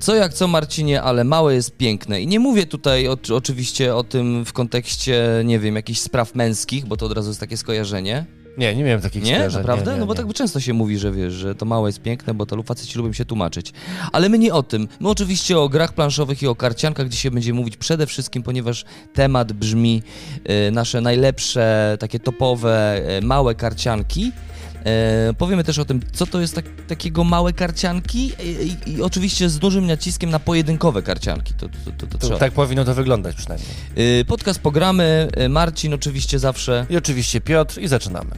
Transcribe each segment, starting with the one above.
Co jak co, Marcinie, ale małe jest piękne. I nie mówię tutaj o, oczywiście o tym w kontekście, nie wiem, jakichś spraw męskich, bo to od razu jest takie skojarzenie. Nie, nie miałem takich Nie, skojarzeń. naprawdę? Nie, nie, no bo nie. tak często się mówi, że wiesz, że to małe jest piękne, bo to faceci lubią się tłumaczyć. Ale my nie o tym. My oczywiście o grach planszowych i o karciankach dzisiaj będziemy mówić przede wszystkim, ponieważ temat brzmi e, nasze najlepsze, takie topowe, e, małe karcianki. E, powiemy też o tym, co to jest tak, takiego małe karcianki i, i, i oczywiście z dużym naciskiem na pojedynkowe karcianki. To, to, to, to tak powinno to wyglądać przynajmniej. E, podcast pogramy, e, Marcin oczywiście zawsze I oczywiście Piotr i zaczynamy.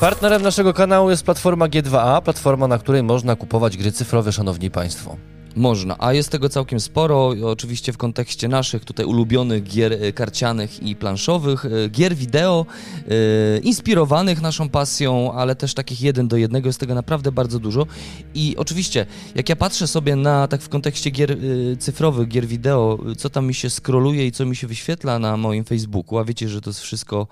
Partnerem naszego kanału jest platforma G2A, platforma, na której można kupować gry cyfrowe, szanowni państwo. Można, a jest tego całkiem sporo, oczywiście w kontekście naszych tutaj ulubionych gier e, karcianych i planszowych, e, gier wideo, e, inspirowanych naszą pasją, ale też takich jeden do jednego, jest tego naprawdę bardzo dużo. I oczywiście, jak ja patrzę sobie na, tak w kontekście gier cyfrowych, gier wideo, co tam mi się skroluje i co mi się wyświetla na moim Facebooku, a wiecie, że to jest wszystko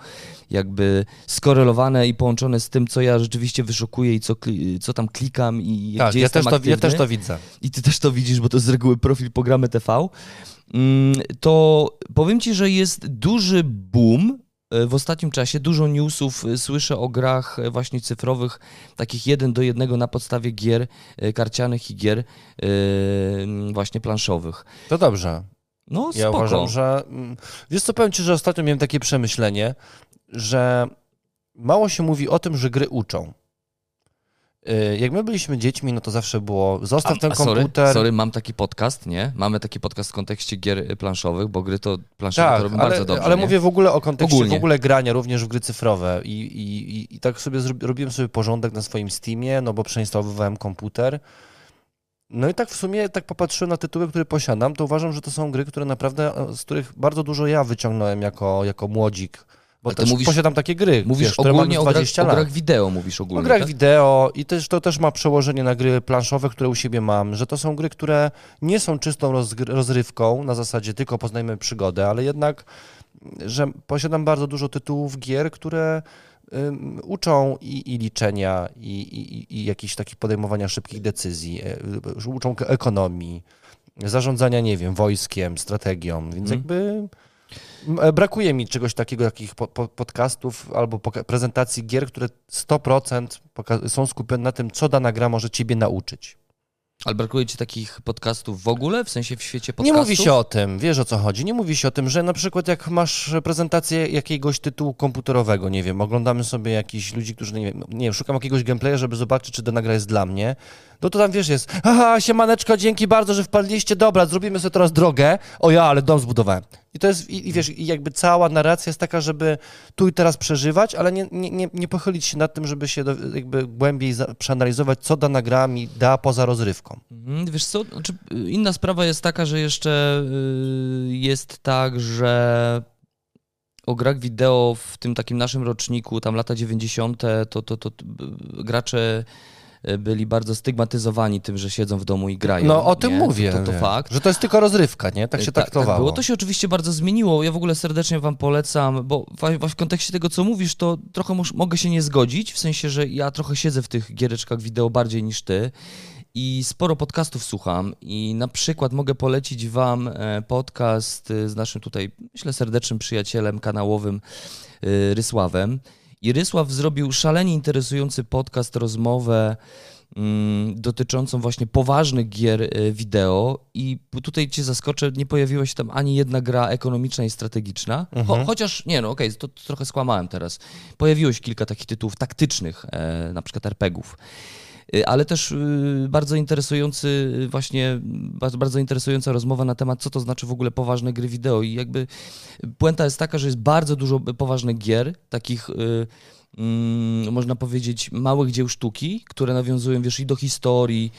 jakby skorelowane i połączone z tym, co ja rzeczywiście wyszukuję i co, co tam klikam i Tak, gdzie ja jestem też, to, ja aktywny też to widzę. i ty też to widzisz, bo to z reguły profil Programy TV, mm, to powiem ci, że jest duży boom e, w ostatnim czasie, dużo newsów e, słyszę o grach e, właśnie cyfrowych, takich jeden do jednego na podstawie gier karcianych i gier właśnie planszowych. To dobrze. No Ja spoko. uważam, że... mm, Wiesz co, powiem ci, że ostatnio miałem takie przemyślenie, że mało się mówi o tym, że gry uczą. Y, Jak my byliśmy dziećmi, no to zawsze było zostaw ten sorry, komputer. sorry, mam taki podcast, nie? Mamy taki podcast w kontekście gier e, planszowych, bo gry to planszowe to Tak, robią ale, bardzo dobrze, ale nie? mówię w ogóle o kontekście Ogólnie. w ogóle grania, również w gry cyfrowe. I, i, i, i tak sobie robiłem sobie porządek na swoim Steamie, no bo przeinstalowywałem komputer. No i tak w sumie, tak popatrzyłem na tytuły, które posiadam, to uważam, że to są gry, które naprawdę, e, z których bardzo dużo ja wyciągnąłem jako, jako młodzik. Bo ty mówisz- posiadam takie gry, Mówisz wiesz, ogólnie o, grach, 20 o lat. grach wideo, mówisz ogólnie, O grach tak? wideo i też, to też ma przełożenie na gry planszowe, które u siebie mam, że to są gry, które nie są czystą rozrywką, na zasadzie tylko poznajmy przygodę, ale jednak, że posiadam bardzo dużo tytułów gier, które uczą i, i liczenia, i, i, i jakichś takich podejmowania szybkich decyzji, e, uczą ekonomii, zarządzania, nie wiem, wojskiem, strategią, więc Mhm. jakby... E, Brakuje mi czegoś takiego, takich po, po, podcastów albo prezentacji gier, które 100% poka- są skupione na tym, co dana gra może ciebie nauczyć. Ale brakuje ci takich podcastów w ogóle, w sensie w świecie Nie podcastów? mówi się o tym, wiesz o co chodzi, nie mówi się o tym, że na przykład jak masz prezentację jakiegoś tytułu komputerowego, nie wiem, oglądamy sobie jakichś ludzi, którzy, nie wiem, nie wiem szukam jakiegoś gameplaya, żeby zobaczyć, czy dana gra jest dla mnie, no to tam wiesz jest, haha, siemaneczko, dzięki bardzo, że wpadliście, dobra, zrobimy sobie teraz drogę, o ja, ale dom zbudowałem. I to jest, i, i wiesz, i jakby cała narracja jest taka, żeby tu i teraz przeżywać, ale nie, nie, nie, nie pochylić się nad tym, żeby się do, jakby głębiej za, przeanalizować, co dana gra mi da poza rozrywką. Mhm, Wiesz co, znaczy, y, inna sprawa jest taka, że jeszcze y, jest tak, że o grach wideo w tym takim naszym roczniku, tam lata 90., to, to, to, y, gracze byli bardzo stygmatyzowani tym, że siedzą w domu i grają. No o tym nie? mówię. To, to, to fakt. Że to jest tylko rozrywka, nie? Tak się Tak, tak traktowało. było. To się oczywiście bardzo zmieniło. Ja w ogóle serdecznie wam polecam, bo w, w kontekście tego, co mówisz, to trochę mus, mogę się nie zgodzić, w sensie, że ja trochę siedzę w tych giereczkach wideo bardziej niż ty i sporo podcastów słucham i na przykład mogę polecić wam e, podcast e, z naszym tutaj, myślę, serdecznym przyjacielem kanałowym e, Rysławem. I Rysław zrobił szalenie interesujący podcast, rozmowę mm, dotyczącą właśnie poważnych gier e, wideo i tutaj cię zaskoczę, nie pojawiła się tam ani jedna gra ekonomiczna i strategiczna, Cho, Mhm. chociaż, nie no, okej, to, to trochę skłamałem teraz. Pojawiło się kilka takich tytułów taktycznych, e, na przykład RPGów. Y, Ale też y, bardzo interesujący, y, właśnie bardzo, interesująca rozmowa na temat, co to znaczy w ogóle poważne gry wideo. I jakby puenta jest taka, że jest bardzo dużo poważnych gier, takich mm, można powiedzieć, małych dzieł sztuki, które nawiązują, wiesz, i do historii,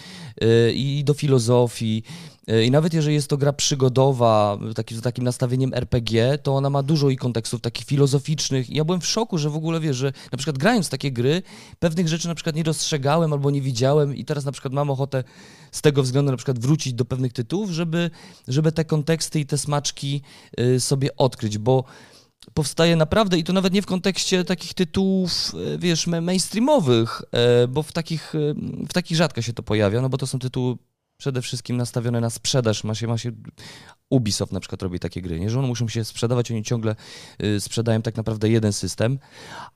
y, i do filozofii. y, I nawet jeżeli jest to gra przygodowa, taki, z takim nastawieniem RPG, to ona ma dużo i kontekstów takich filozoficznych. I ja byłem w szoku, że w ogóle wiesz, że na przykład grając takie gry, pewnych rzeczy na przykład nie dostrzegałem albo nie widziałem i teraz na przykład mam ochotę z tego względu na przykład wrócić do pewnych tytułów, żeby, żeby te konteksty i te smaczki y, sobie odkryć, bo powstaje naprawdę i to nawet nie w kontekście takich tytułów, e, wiesz, ma- mainstreamowych, e, bo w takich, e, w takich rzadko się to pojawia, no bo to są tytuły przede wszystkim nastawione na sprzedaż. Ma się, ma się Ubisoft na przykład robi takie gry, nie? że one muszą się sprzedawać, oni ciągle y, sprzedają tak naprawdę jeden system,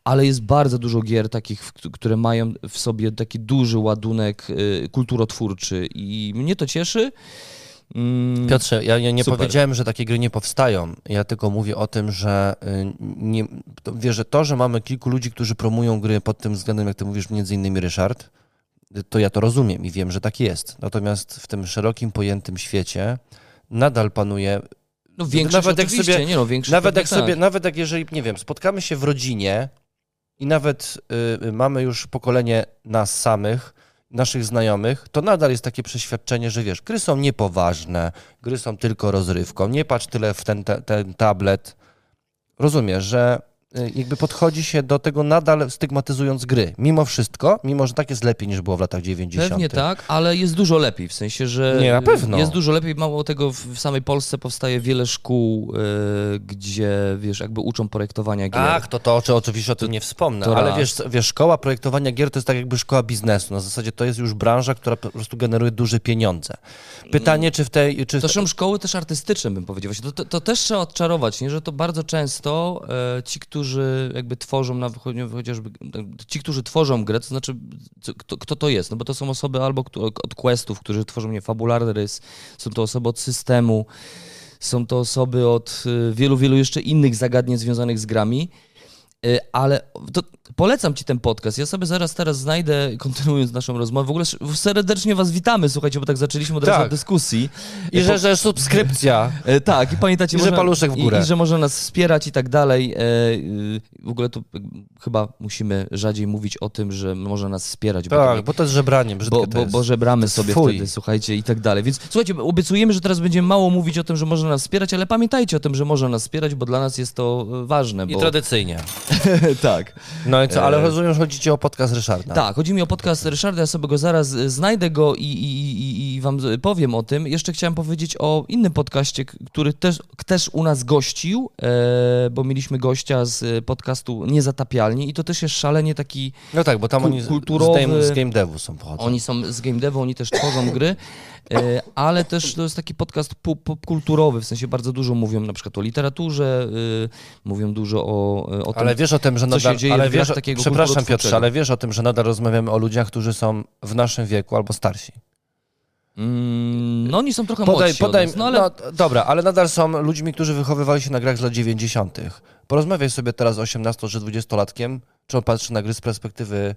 ale jest bardzo dużo gier takich, które mają w sobie taki duży ładunek y, kulturotwórczy i mnie to cieszy. Mm, Piotrze, ja, nie powiedziałem, że takie gry nie powstają. Ja tylko mówię o tym, że y, nie, to, wiesz, że to, że mamy kilku ludzi, którzy promują gry pod tym względem, jak ty mówisz, między innymi Ryszard, to ja to rozumiem i wiem, że tak jest. Natomiast w tym szerokim pojętym świecie nadal panuje no większość nawet jak sobie- nie no, większość Nawet jak pewnie sobie, tak. nawet jak jeżeli, nie wiem, spotkamy się w rodzinie i nawet y, y, mamy już pokolenie nas samych, naszych znajomych, to nadal jest takie przeświadczenie, że wiesz, gry są niepoważne, gry są tylko rozrywką, nie patrz tyle w ten, te, ten tablet. Rozumiesz, że jakby podchodzi się do tego nadal stygmatyzując gry. Mimo wszystko, mimo że tak jest lepiej niż było w latach 90. Pewnie tak, ale jest dużo lepiej, w sensie, że Nie, na pewno. jest dużo lepiej, mało tego, w, samej Polsce powstaje wiele szkół, y, gdzie, wiesz, jakby uczą projektowania gier. Ach, to to oczy- oczywiście o tym nie wspomnę, to ale raz. wiesz, wiesz, szkoła projektowania gier to jest tak jakby szkoła biznesu. Na zasadzie to jest już branża, która po prostu generuje duże pieniądze. Pytanie, czy w tej... Czy w To są szkoły też artystyczne, bym powiedział. To, to, to też trzeba odczarować, nie? że to bardzo często e, ci, którzy jakby tworzą, na, chociażby e, ci, którzy tworzą grę, to znaczy kto, kto to jest? No bo to są osoby albo od questów, którzy tworzą nie fabularny rys, są to osoby od systemu, są to osoby od e, wielu, wielu jeszcze innych zagadnień związanych z grami. E, Ale polecam ci ten podcast. Ja sobie zaraz teraz znajdę, kontynuując naszą rozmowę. W ogóle serdecznie was witamy, słuchajcie, bo tak zaczęliśmy od razu Tak. od dyskusji. I że, że subskrypcja. E, tak, i pamiętacie, I że można- paluszek w górę. I, I że można nas wspierać i tak dalej. Y, w ogóle to y, chyba musimy rzadziej mówić o tym, że można nas wspierać. bo to Tak, bo to jest żebranie, brzydkie bo, to bo, jest. bo żebramy jest sobie wtedy, słuchajcie, i tak dalej. Więc słuchajcie, obiecujemy, że teraz będziemy mało mówić o tym, że można nas wspierać, ale pamiętajcie o tym, że można nas wspierać, bo dla nas jest to ważne. I Bo... tradycyjnie. tak. No i co, ale E, rozumiem, że chodzi ci o podcast Ryszarda. Tak, chodzi mi o podcast Ryszarda, ja sobie go zaraz e, znajdę go i, i, i, i wam powiem o tym. Jeszcze chciałem powiedzieć o innym podcaście, który też, też u nas gościł, e, bo mieliśmy gościa z podcastu Niezatapialni i to też jest szalenie taki, No tak, bo tam oni z, kulturowy- z, game, z game devu są pochodzą. oni są z game devu, oni też tworzą gry, ale też to jest taki podcast popkulturowy, w sensie bardzo dużo mówią na przykład o literaturze, e, mówią dużo o, o tym, Ale wiesz o tym, że co się nadal, dzieje ale wiesz, takiego przepraszam. Piotrze, ale wiesz o tym, że nadal rozmawiamy o ludziach, którzy są w naszym wieku albo starsi. Mm, no oni są trochę Podaj, młodsi od podaj, nas, no ale... no, dobra, ale nadal są ludźmi, którzy wychowywali się na grach z lat 90. Porozmawiaj sobie teraz z 18 czy 20-latkiem, czy on patrzy na gry z perspektywy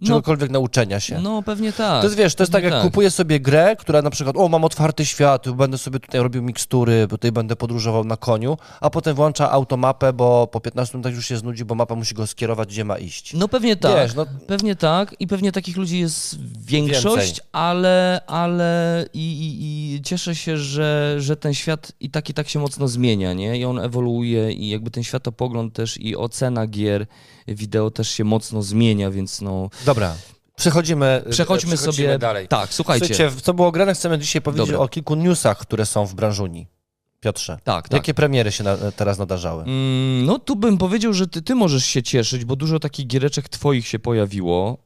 no, czegokolwiek nauczenia się. no pewnie tak. To jest, wiesz, to jest tak, jak kupuję sobie grę, która na przykład, o, mam otwarty świat, będę sobie tutaj robił mikstury, tutaj będę podróżował na koniu, a potem włącza automapę, bo po 15 minutach już się znudzi, bo mapa musi go skierować, gdzie ma iść. No pewnie tak. Wiesz, no, Pewnie tak i pewnie takich ludzi jest większość, Więcej. ale, ale i, i, i cieszę się, że, że ten świat i tak i tak się mocno zmienia, nie? I on ewoluuje i jakby ten światopogląd też i ocena gier wideo też się mocno zmienia, więc no dobra, przechodzimy, przechodźmy, przechodzimy sobie dalej. Tak, słuchajcie. Słuchajcie, co było grane, chcemy dzisiaj powiedzieć Dobra. o kilku newsach, które są w branżuni. Piotrze, Tak, tak. jakie premiery się na, teraz nadarzały? Mm, No tu bym powiedział, że ty, ty możesz się cieszyć, bo dużo takich giereczek twoich się pojawiło.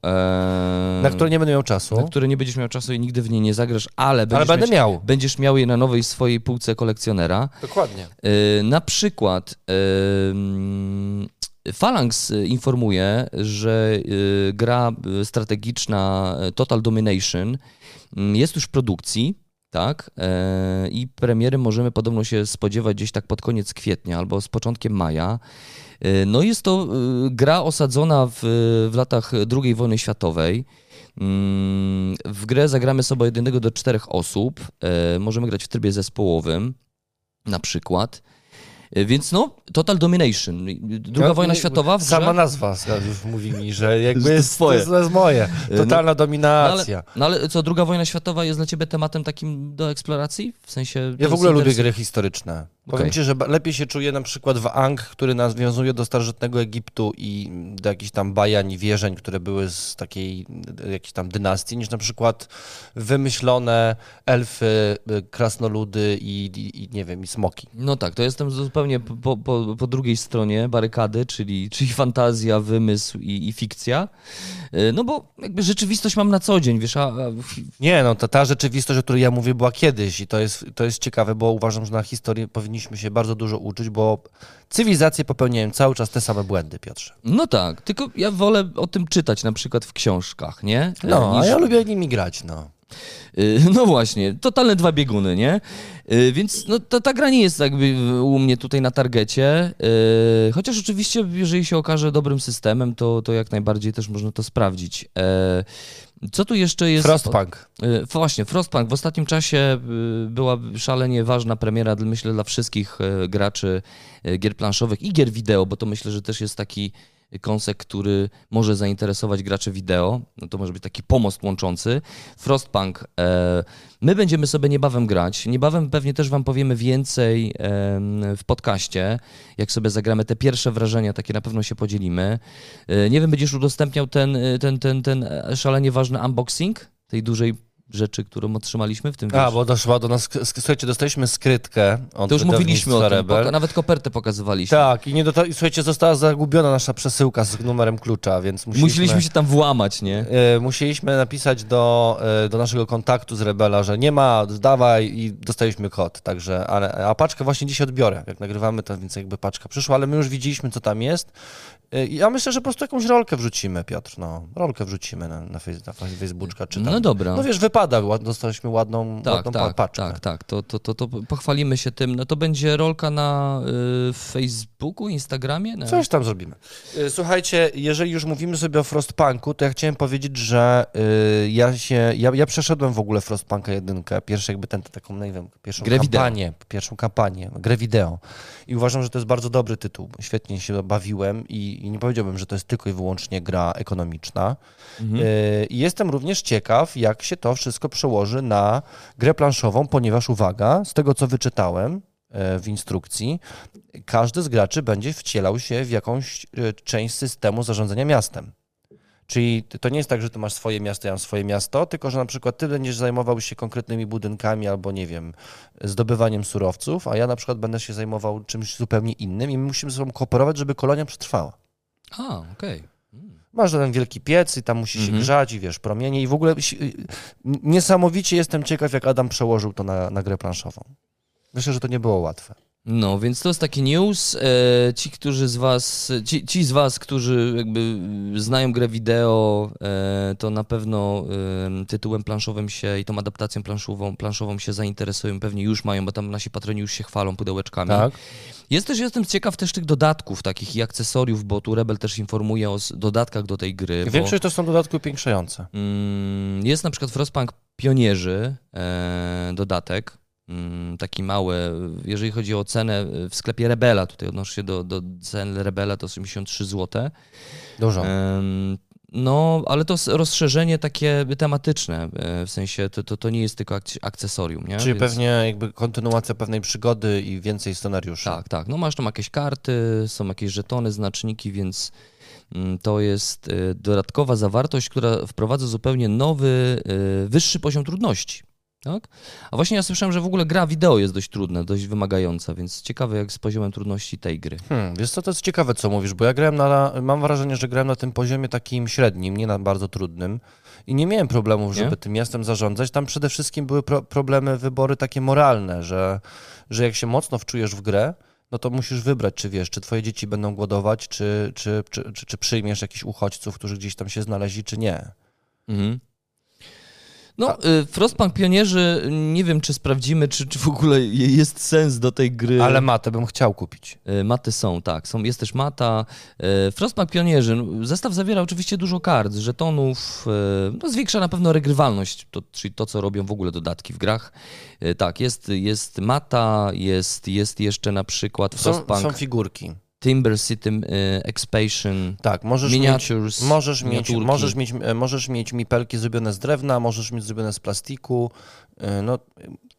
Na które nie będę miał czasu, na które nie będziesz miał czasu i nigdy w nie nie zagrasz, ale będziesz, ale będę mieć, miał. będziesz miał je na nowej swojej półce kolekcjonera. Dokładnie. Yy, Na przykład Phalanx y, informuje, że yy, gra y, strategiczna y, Total Domination mm, jest już w produkcji. Tak, yy, i premiery możemy podobno się spodziewać gdzieś tak pod koniec kwietnia albo z początkiem maja. Yy, No jest to gra osadzona w, w latach II wojny światowej. Mm, W grę zagramy sobie jednego do czterech osób. Yy, Możemy grać w trybie zespołowym na przykład. E, Więc no, Total Domination. Druga No, wojna światowa w grze. Sama nazwa już mówi mi, że To jakby jest jest, to twoje. jest, to jest moje. no- Totalna No ale, dominacja. no ale co, druga wojna światowa jest dla ciebie tematem takim do eksploracji? W sensie... to Ja w ogóle lubię gry historyczne. Powiem Okej. ci, że lepiej się czuję na przykład w Ang, który nawiązuje do starożytnego Egiptu i do jakichś tam bajań, i wierzeń, które były z takiej jakiejś tam dynastii, niż na przykład wymyślone elfy, y, krasnoludy i, i, i nie wiem, i smoki. No tak, to jestem zupełnie po, po, po drugiej stronie barykady, czyli, czyli fantazja, wymysł i, i fikcja. Y, No bo jakby rzeczywistość mam na co dzień, wiesz, a, Nie, no ta, ta rzeczywistość, o której ja mówię, była kiedyś i to jest, to jest ciekawe, bo uważam, że na historii powinniśmy się bardzo dużo uczyć, bo cywilizacje popełniają cały czas te same błędy, Piotrze. no tak, tylko ja wolę o tym czytać na przykład w książkach, nie? No, Niż- a ja lubię nimi grać, no. Y, No właśnie, totalne dwa bieguny, nie? Y, Więc no, ta, ta gra nie jest jakby u mnie tutaj na targecie, y, chociaż oczywiście, jeżeli się okaże dobrym systemem, to, to jak najbardziej też można to sprawdzić. E, Co tu jeszcze jest? Frostpunk. Właśnie, Frostpunk. W ostatnim czasie była szalenie ważna premiera, dla- myślę, dla wszystkich graczy gier planszowych i gier wideo, bo to myślę, że też jest taki kąsek, który może zainteresować graczy wideo. No to może być taki pomost łączący. Frostpunk. E, my będziemy sobie niebawem grać. Niebawem pewnie też wam powiemy więcej w podcaście, jak sobie zagramy te pierwsze wrażenia, takie na pewno się podzielimy. E, nie wiem, będziesz udostępniał ten, e, ten, ten, ten szalenie ważny unboxing tej dużej rzeczy, którą otrzymaliśmy w tym A, wiesz, bo doszła do nas, słuchajcie, dostaliśmy skrytkę od To już mówiliśmy o tym, poka- nawet kopertę pokazywaliśmy. Tak, i nie dota- i słuchajcie, została zagubiona nasza przesyłka z numerem klucza, więc musieliśmy, Musieliśmy się tam włamać, nie? e, musieliśmy napisać do, e, do naszego kontaktu z Rebela, że nie ma, dawaj i dostaliśmy kod, także, ale, a paczkę właśnie dzisiaj odbiorę, jak nagrywamy to, więc jakby paczka przyszła, ale my już widzieliśmy, co tam jest. I Ja myślę, że po prostu jakąś rolkę wrzucimy, Piotr, no, rolkę wrzucimy na, na, face, na Facebooka, czy tam. No dobra. No wiesz, wypada, dostaliśmy ładną, Tak, ładną tak, paczkę. tak, tak. To, to, to, to pochwalimy się tym. No to będzie rolka na y, Facebooku, Instagramie? Na... Coś tam zrobimy. Y, Słuchajcie, jeżeli już mówimy sobie o Frostpunku, to ja chciałem powiedzieć, że y, ja się, ja, ja przeszedłem w ogóle Frostpunka jedynkę, pierwszy jakby ten, taką, nie wiem, pierwszą Grę wideo. kampanię, pierwszą kampanię, grę wideo. I uważam, że to jest bardzo dobry tytuł. Świetnie się bawiłem i, i nie powiedziałbym, że to jest tylko i wyłącznie gra ekonomiczna. Mhm. Y, I jestem również ciekaw, jak się to wszystko przełoży na grę planszową, ponieważ uwaga, z tego co wyczytałem e, w instrukcji, każdy z graczy będzie wcielał się w jakąś e, część systemu zarządzania miastem. Czyli to nie jest tak, że ty masz swoje miasto, ja mam swoje miasto, tylko że na przykład ty będziesz zajmował się konkretnymi budynkami albo nie wiem, zdobywaniem surowców, a ja na przykład będę się zajmował czymś zupełnie innym i my musimy ze sobą kooperować, żeby kolonia przetrwała. A, okej. Masz ten wielki piec i tam musi się Mhm. grzać i wiesz, promienie i w ogóle niesamowicie jestem ciekaw, jak Adam przełożył to na, na grę planszową. Myślę, że to nie było łatwe. No, więc to jest taki news. E, ci, którzy z was, ci, ci z was, którzy jakby znają grę wideo, e, to na pewno e, tytułem planszowym się i tą adaptacją planszową, planszową się zainteresują, pewnie już mają, bo tam nasi patroni już się chwalą pudełeczkami. Tak? Jest też, jestem ciekaw też tych dodatków takich i akcesoriów, bo tu Rebel też informuje o dodatkach do tej gry. bo- Większość to są dodatki upiększające. Mm, Jest na przykład Frostpunk Pionierzy e, dodatek, taki mały, jeżeli chodzi o cenę w sklepie Rebela, tutaj odnoszę się do, do cen Rebela, to 83 zł. Dużo. No, ale to rozszerzenie takie tematyczne, e, w sensie to, to, to nie jest tylko ak- akcesorium, nie? Czyli Więc- pewnie jakby kontynuacja pewnej przygody i więcej scenariuszy. Tak, tak. No masz tam jakieś karty, są jakieś żetony, znaczniki, więc mm, to jest y, dodatkowa zawartość, która wprowadza zupełnie nowy, wyższy poziom trudności. Tak? A właśnie ja słyszałem, że w ogóle gra wideo jest dość trudna, dość wymagająca, więc ciekawe jak z poziomem trudności tej gry. Hmm, wiesz co, to jest ciekawe, co mówisz, bo ja grałem na, mam wrażenie, że grałem na tym poziomie takim średnim, nie na bardzo trudnym i nie miałem problemów, Nie? żeby tym miastem zarządzać. Tam przede wszystkim były pro, problemy, wybory takie moralne, że, że jak się mocno wczujesz w grę, no to musisz wybrać, czy wiesz, czy twoje dzieci będą głodować, czy, czy, czy, czy, czy przyjmiesz jakichś uchodźców, którzy gdzieś tam się znaleźli, czy nie. Mhm. No, y, Frostpunk Pionierzy, nie wiem czy sprawdzimy, czy, czy w ogóle je- jest sens do tej gry. Ale matę bym chciał kupić. E, Maty są, tak. Są, jest też mata. E, Frostpunk Pionierzy. no, Zestaw zawiera oczywiście dużo kart, żetonów. No, zwiększa na pewno regrywalność, to, czyli to, co robią w ogóle dodatki w grach. Tak, jest, jest mata, jest, jest jeszcze na przykład Są, Frostpunk. są figurki. Timber City y, Expansion. Tak, możesz Miniatures, mieć, możesz mieć, możesz mieć, możesz mieć mipelki zrobione z drewna, możesz mieć zrobione z plastiku, e, no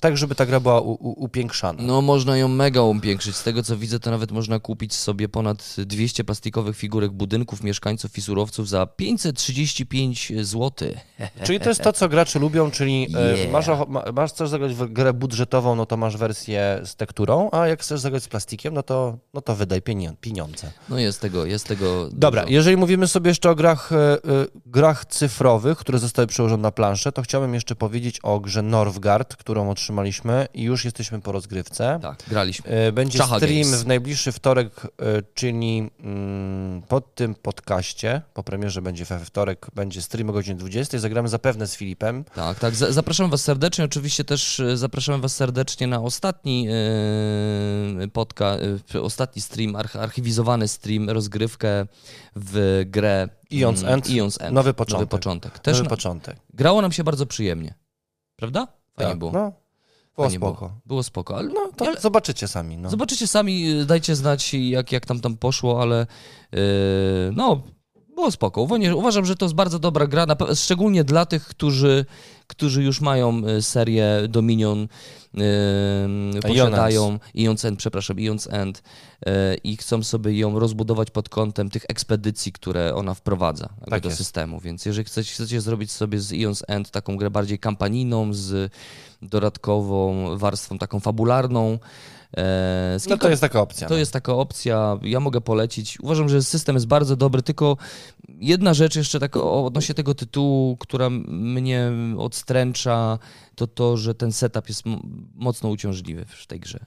tak, żeby ta gra była u, u, upiększana. No można ją mega upiększyć. Z tego co widzę, to nawet można kupić sobie ponad 200 plastikowych figurek budynków, mieszkańców i surowców za 535 zł. Czyli to jest to, co gracze lubią, czyli e, Yeah. masz, masz, chcesz zagrać w grę budżetową, no to masz wersję z tekturą, a jak chcesz zagrać z plastikiem, no to, no to wydaj pieniądze. No jest tego, jest tego Dobra, dużo. jeżeli mówimy sobie jeszcze o grach, e, e, grach cyfrowych, które zostały przełożone na planszę, to chciałbym jeszcze powiedzieć o grze Northgard, którą otrzymaliśmy i już jesteśmy po rozgrywce. Tak, graliśmy. E, Będzie Czacha stream Games. w najbliższy wtorek, e, czyli mm, pod tym podcaście, po premierze będzie we wtorek, będzie stream o godzinie 20. Zagramy zapewne z Filipem. Tak, tak. za- Zapraszamy Was serdecznie. Oczywiście też e, zapraszamy Was serdecznie na ostatni podca, e, ostatni stream, arch, archiwizowany stream, rozgrywkę w grę Eons mm, End. Eons End. Nowy początek. Nowy początek. Też Nowy początek. grało nam się bardzo przyjemnie. Prawda? Fajnie Tak, było. No, było spoko. Było. było spoko. Ale, No, to ale zobaczycie sami. No. zobaczycie sami, e, dajcie znać jak, jak tam tam poszło, ale e, no, było spoko. Uważam, że to jest bardzo dobra gra, szczególnie dla tych, którzy, którzy już mają e, serię Dominion, e, posiadają Ion's End, przepraszam, Ion's End e, i chcą sobie ją rozbudować pod kątem tych ekspedycji, które ona wprowadza Tak do jest. systemu. Więc jeżeli chcecie, chcecie zrobić sobie z Ion's End taką grę bardziej kampanijną, z dodatkową warstwą taką fabularną, e, z no kilka to jest taka opcja. to no. jest taka opcja, ja mogę polecić. Uważam, że system jest bardzo dobry, tylko jedna rzecz jeszcze tak odnośnie tego tytułu, która mnie odstręcza, to to, że ten setup jest mocno uciążliwy w tej grze.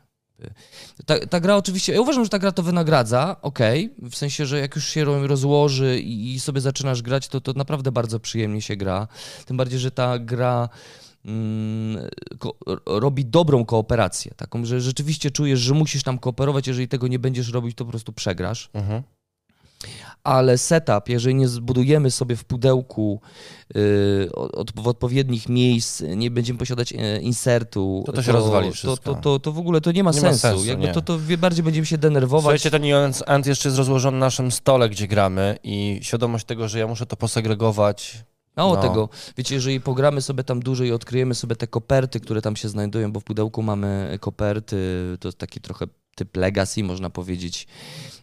Ta, ta gra oczywiście, ja uważam, że ta gra to wynagradza, okej, w sensie, że jak już się ro- rozłoży i, i sobie zaczynasz grać, to, to naprawdę bardzo przyjemnie się gra. Tym bardziej, że ta gra robi dobrą kooperację, taką, że rzeczywiście czujesz, że musisz tam kooperować, jeżeli tego nie będziesz robić, to po prostu przegrasz. Mhm. Ale setup, jeżeli nie zbudujemy sobie w pudełku y, od, w odpowiednich miejsc, nie będziemy posiadać e, insertu, To to się rozwali to, wszystko. to, to, to w ogóle to nie ma Nie ma sensu. sensu, Jakby nie. to, to bardziej będziemy się denerwować. Słuchajcie, ten End jeszcze jest rozłożony na naszym stole, gdzie gramy i świadomość tego, że ja muszę to posegregować. Mało No. tego, wiecie, jeżeli pogramy sobie tam dłużej i odkryjemy sobie te koperty, które tam się znajdują, bo w pudełku mamy koperty, to jest taki trochę typ legacy, można powiedzieć,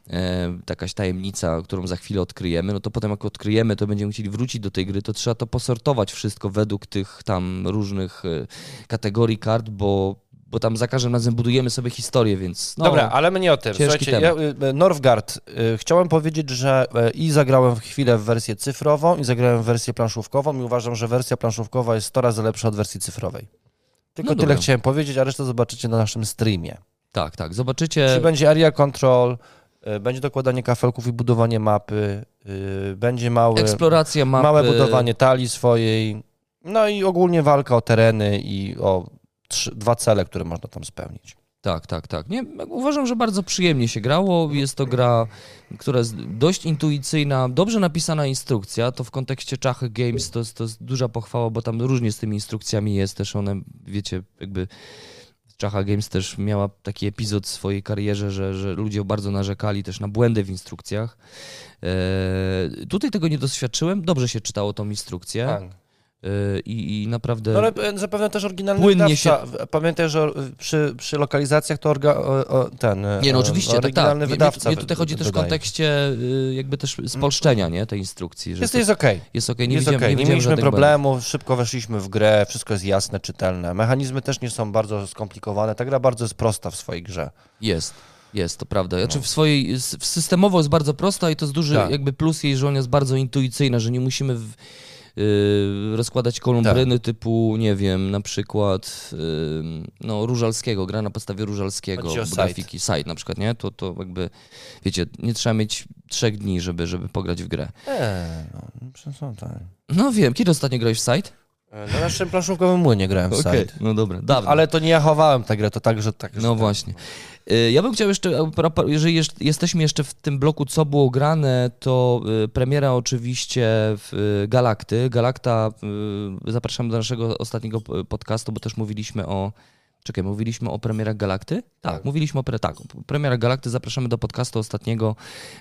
e, jakaś tajemnica, którą za chwilę odkryjemy, no to potem jak odkryjemy, to będziemy chcieli wrócić do tej gry, to trzeba to posortować wszystko według tych tam różnych e, kategorii kart, bo, bo tam za każdym razem budujemy sobie historię, więc no, Dobra, ale my nie o tym. Słuchajcie, ja, y, Northgard, y, chciałem powiedzieć, że y, i zagrałem w chwilę w wersję cyfrową i zagrałem w wersję planszówkową i uważam, że wersja planszówkowa jest 100 razy lepsza od wersji cyfrowej. Tylko No tyle chciałem powiedzieć, a resztę zobaczycie na naszym streamie. tak, tak, zobaczycie... Czyli będzie area control, y, będzie dokładanie kafelków i budowanie mapy, będzie małe, Eksploracja mapy. małe budowanie talii swojej, no i ogólnie walka o tereny i o trzy, dwa cele, które można tam spełnić. Tak, tak, tak. Nie, uważam, że bardzo przyjemnie się grało. Jest to gra, która jest dość intuicyjna, dobrze napisana instrukcja. To w kontekście Czachy Games to jest, to jest duża pochwała, bo tam różnie z tymi instrukcjami jest. Też one, wiecie, jakby Czacha Games też miała taki epizod w swojej karierze, że, że ludzie bardzo narzekali też na błędy w instrukcjach. Eee, tutaj tego nie doświadczyłem. Dobrze się czytało tą instrukcję Tak. Eee, i, i naprawdę... No ale e, zapewne też oryginalny Płynnie wydawca. Pamiętaj, że przy, przy lokalizacjach to orga, o, o, ten e, Nie, no oczywiście, tak, tak. oryginalny Mnie, wydawca mnie tutaj chodzi też w wydaje. kontekście y, jakby też spolszczenia, nie, tej instrukcji. Że Jest, to jest okej. jest okej, nie jest okej. nie, Nie, mieliśmy problemu, szybko weszliśmy w grę, wszystko jest jasne, czytelne. Mechanizmy też nie są bardzo skomplikowane. Ta gra bardzo jest prosta w swojej grze. Jest, jest, to prawda. Znaczy w swojej, systemowo jest bardzo prosta i to jest duży Tak. jakby plus jej, że ona jest bardzo intuicyjna, że nie musimy w, y, rozkładać kolumbryny Tak. typu, nie wiem, na przykład y, no, Różalskiego, gra na podstawie Różalskiego, grafiki, site na przykład, nie? To, to jakby, wiecie, nie trzeba mieć trzech dni, żeby, żeby pograć w grę. Eee, no, tak. No wiem, kiedy ostatnio grałeś w site? Na naszym planszówkowym młynie grałem w site. no dobra, dawno. Ale to nie ja chowałem tę grę, to tak, że tak. że No tak. właśnie. Y, Ja bym chciał jeszcze, jeżeli jesteśmy jeszcze w tym bloku, co było grane, to y, premiera oczywiście w y, Galakty. Galakta, zapraszamy do naszego ostatniego podcastu, bo też mówiliśmy o Czekaj, mówiliśmy o premierach Galakty? Tak, Tak. mówiliśmy o pre, tak, o premierach Galakty. Zapraszamy do podcastu ostatniego.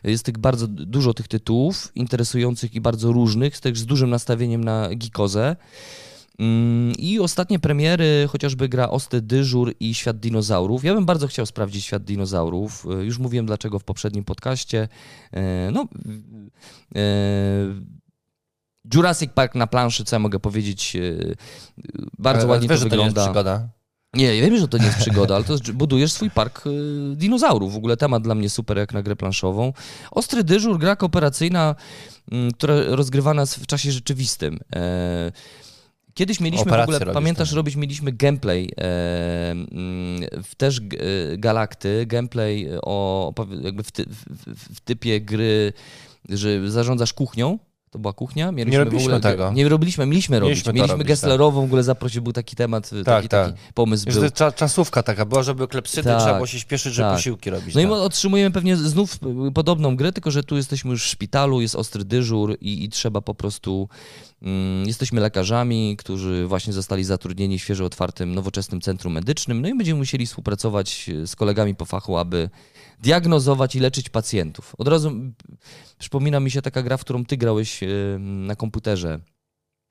Jest tych bardzo dużo tych tytułów interesujących i bardzo różnych, też z dużym nastawieniem na gikozę. Mm, I ostatnie premiery, chociażby gra Osty Dyżur i Świat Dinozaurów. Ja bym bardzo chciał sprawdzić Świat Dinozaurów. E, Już mówiłem dlaczego w poprzednim podcaście. E, No, e, Jurassic Park na planszy, co ja mogę powiedzieć, bardzo Ale ładnie wiesz, to że to nie jest wygląda. przygoda. Nie, ja wiem, że to nie jest przygoda, ale to jest, budujesz swój park y, dinozaurów. W ogóle temat dla mnie super jak na grę planszową. Ostry dyżur, gra kooperacyjna, mm, która rozgrywana jest w czasie rzeczywistym. E, Kiedyś mieliśmy w Operacje ogóle, robisz pamiętasz, tam. robić mieliśmy gameplay e, mm, w też e, Galakty, gameplay o opowi- jakby w, ty, w, w- w typie gry, że zarządzasz kuchnią. To była kuchnia? Mieliśmy robiliśmy w ogóle, tego. Nie robiliśmy, mieliśmy robić. Mieliśmy Mieliśmy robić, Gesslerową, w ogóle zaprosił, był taki temat, taki, tak. taki pomysł Że był. cza, czasówka taka była, żeby klepsydy, Tak, trzeba było się śpieszyć, żeby tak. posiłki robić. No i tak. otrzymujemy pewnie znów y, podobną grę, tylko że tu jesteśmy już w szpitalu, jest ostry dyżur i, i trzeba po prostu. Mm, jesteśmy lekarzami, którzy właśnie zostali zatrudnieni w świeżo otwartym, nowoczesnym centrum medycznym, no i będziemy musieli współpracować y, z kolegami po fachu, aby diagnozować i leczyć pacjentów. Od razu przypomina mi się taka gra, w którą ty grałeś na komputerze.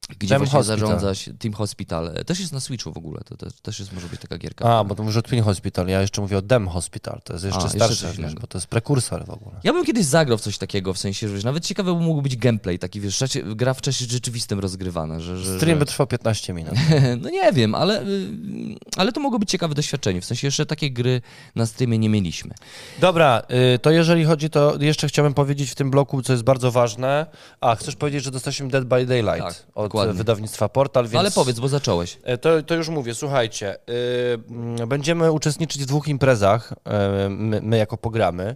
Gdzie Team właśnie Hospital. zarządza się Team Hospital. Też jest na Switchu w ogóle, to, to też jest może być taka gierka. A, bo to mówisz o Twin Hospital, ja jeszcze mówię o Dem Hospital, to jest jeszcze A, jeszcze starsze, wiesz, innego. bo to jest prekursor w ogóle. Ja bym kiedyś zagrał w coś takiego, w sensie, że nawet ciekawe by mógł być gameplay, taki wiesz, gra w czasie rzeczywistym rozgrywana, że... że Stream by trwał 15 minut. No nie wiem, ale, y, ale to mogło być ciekawe doświadczenie, w sensie jeszcze takiej gry na streamie nie mieliśmy. Dobra, y, to jeżeli chodzi, to jeszcze chciałbym powiedzieć w tym bloku, co jest bardzo ważne. A, chcesz powiedzieć, że dostaliśmy Dead by Daylight Tak, od dokładnie. wydawnictwa Portal, więc... Ale powiedz, bo zacząłeś. E, To, to już mówię, słuchajcie, y, mm, będziemy uczestniczyć w dwóch imprezach, y, my, my jako programy.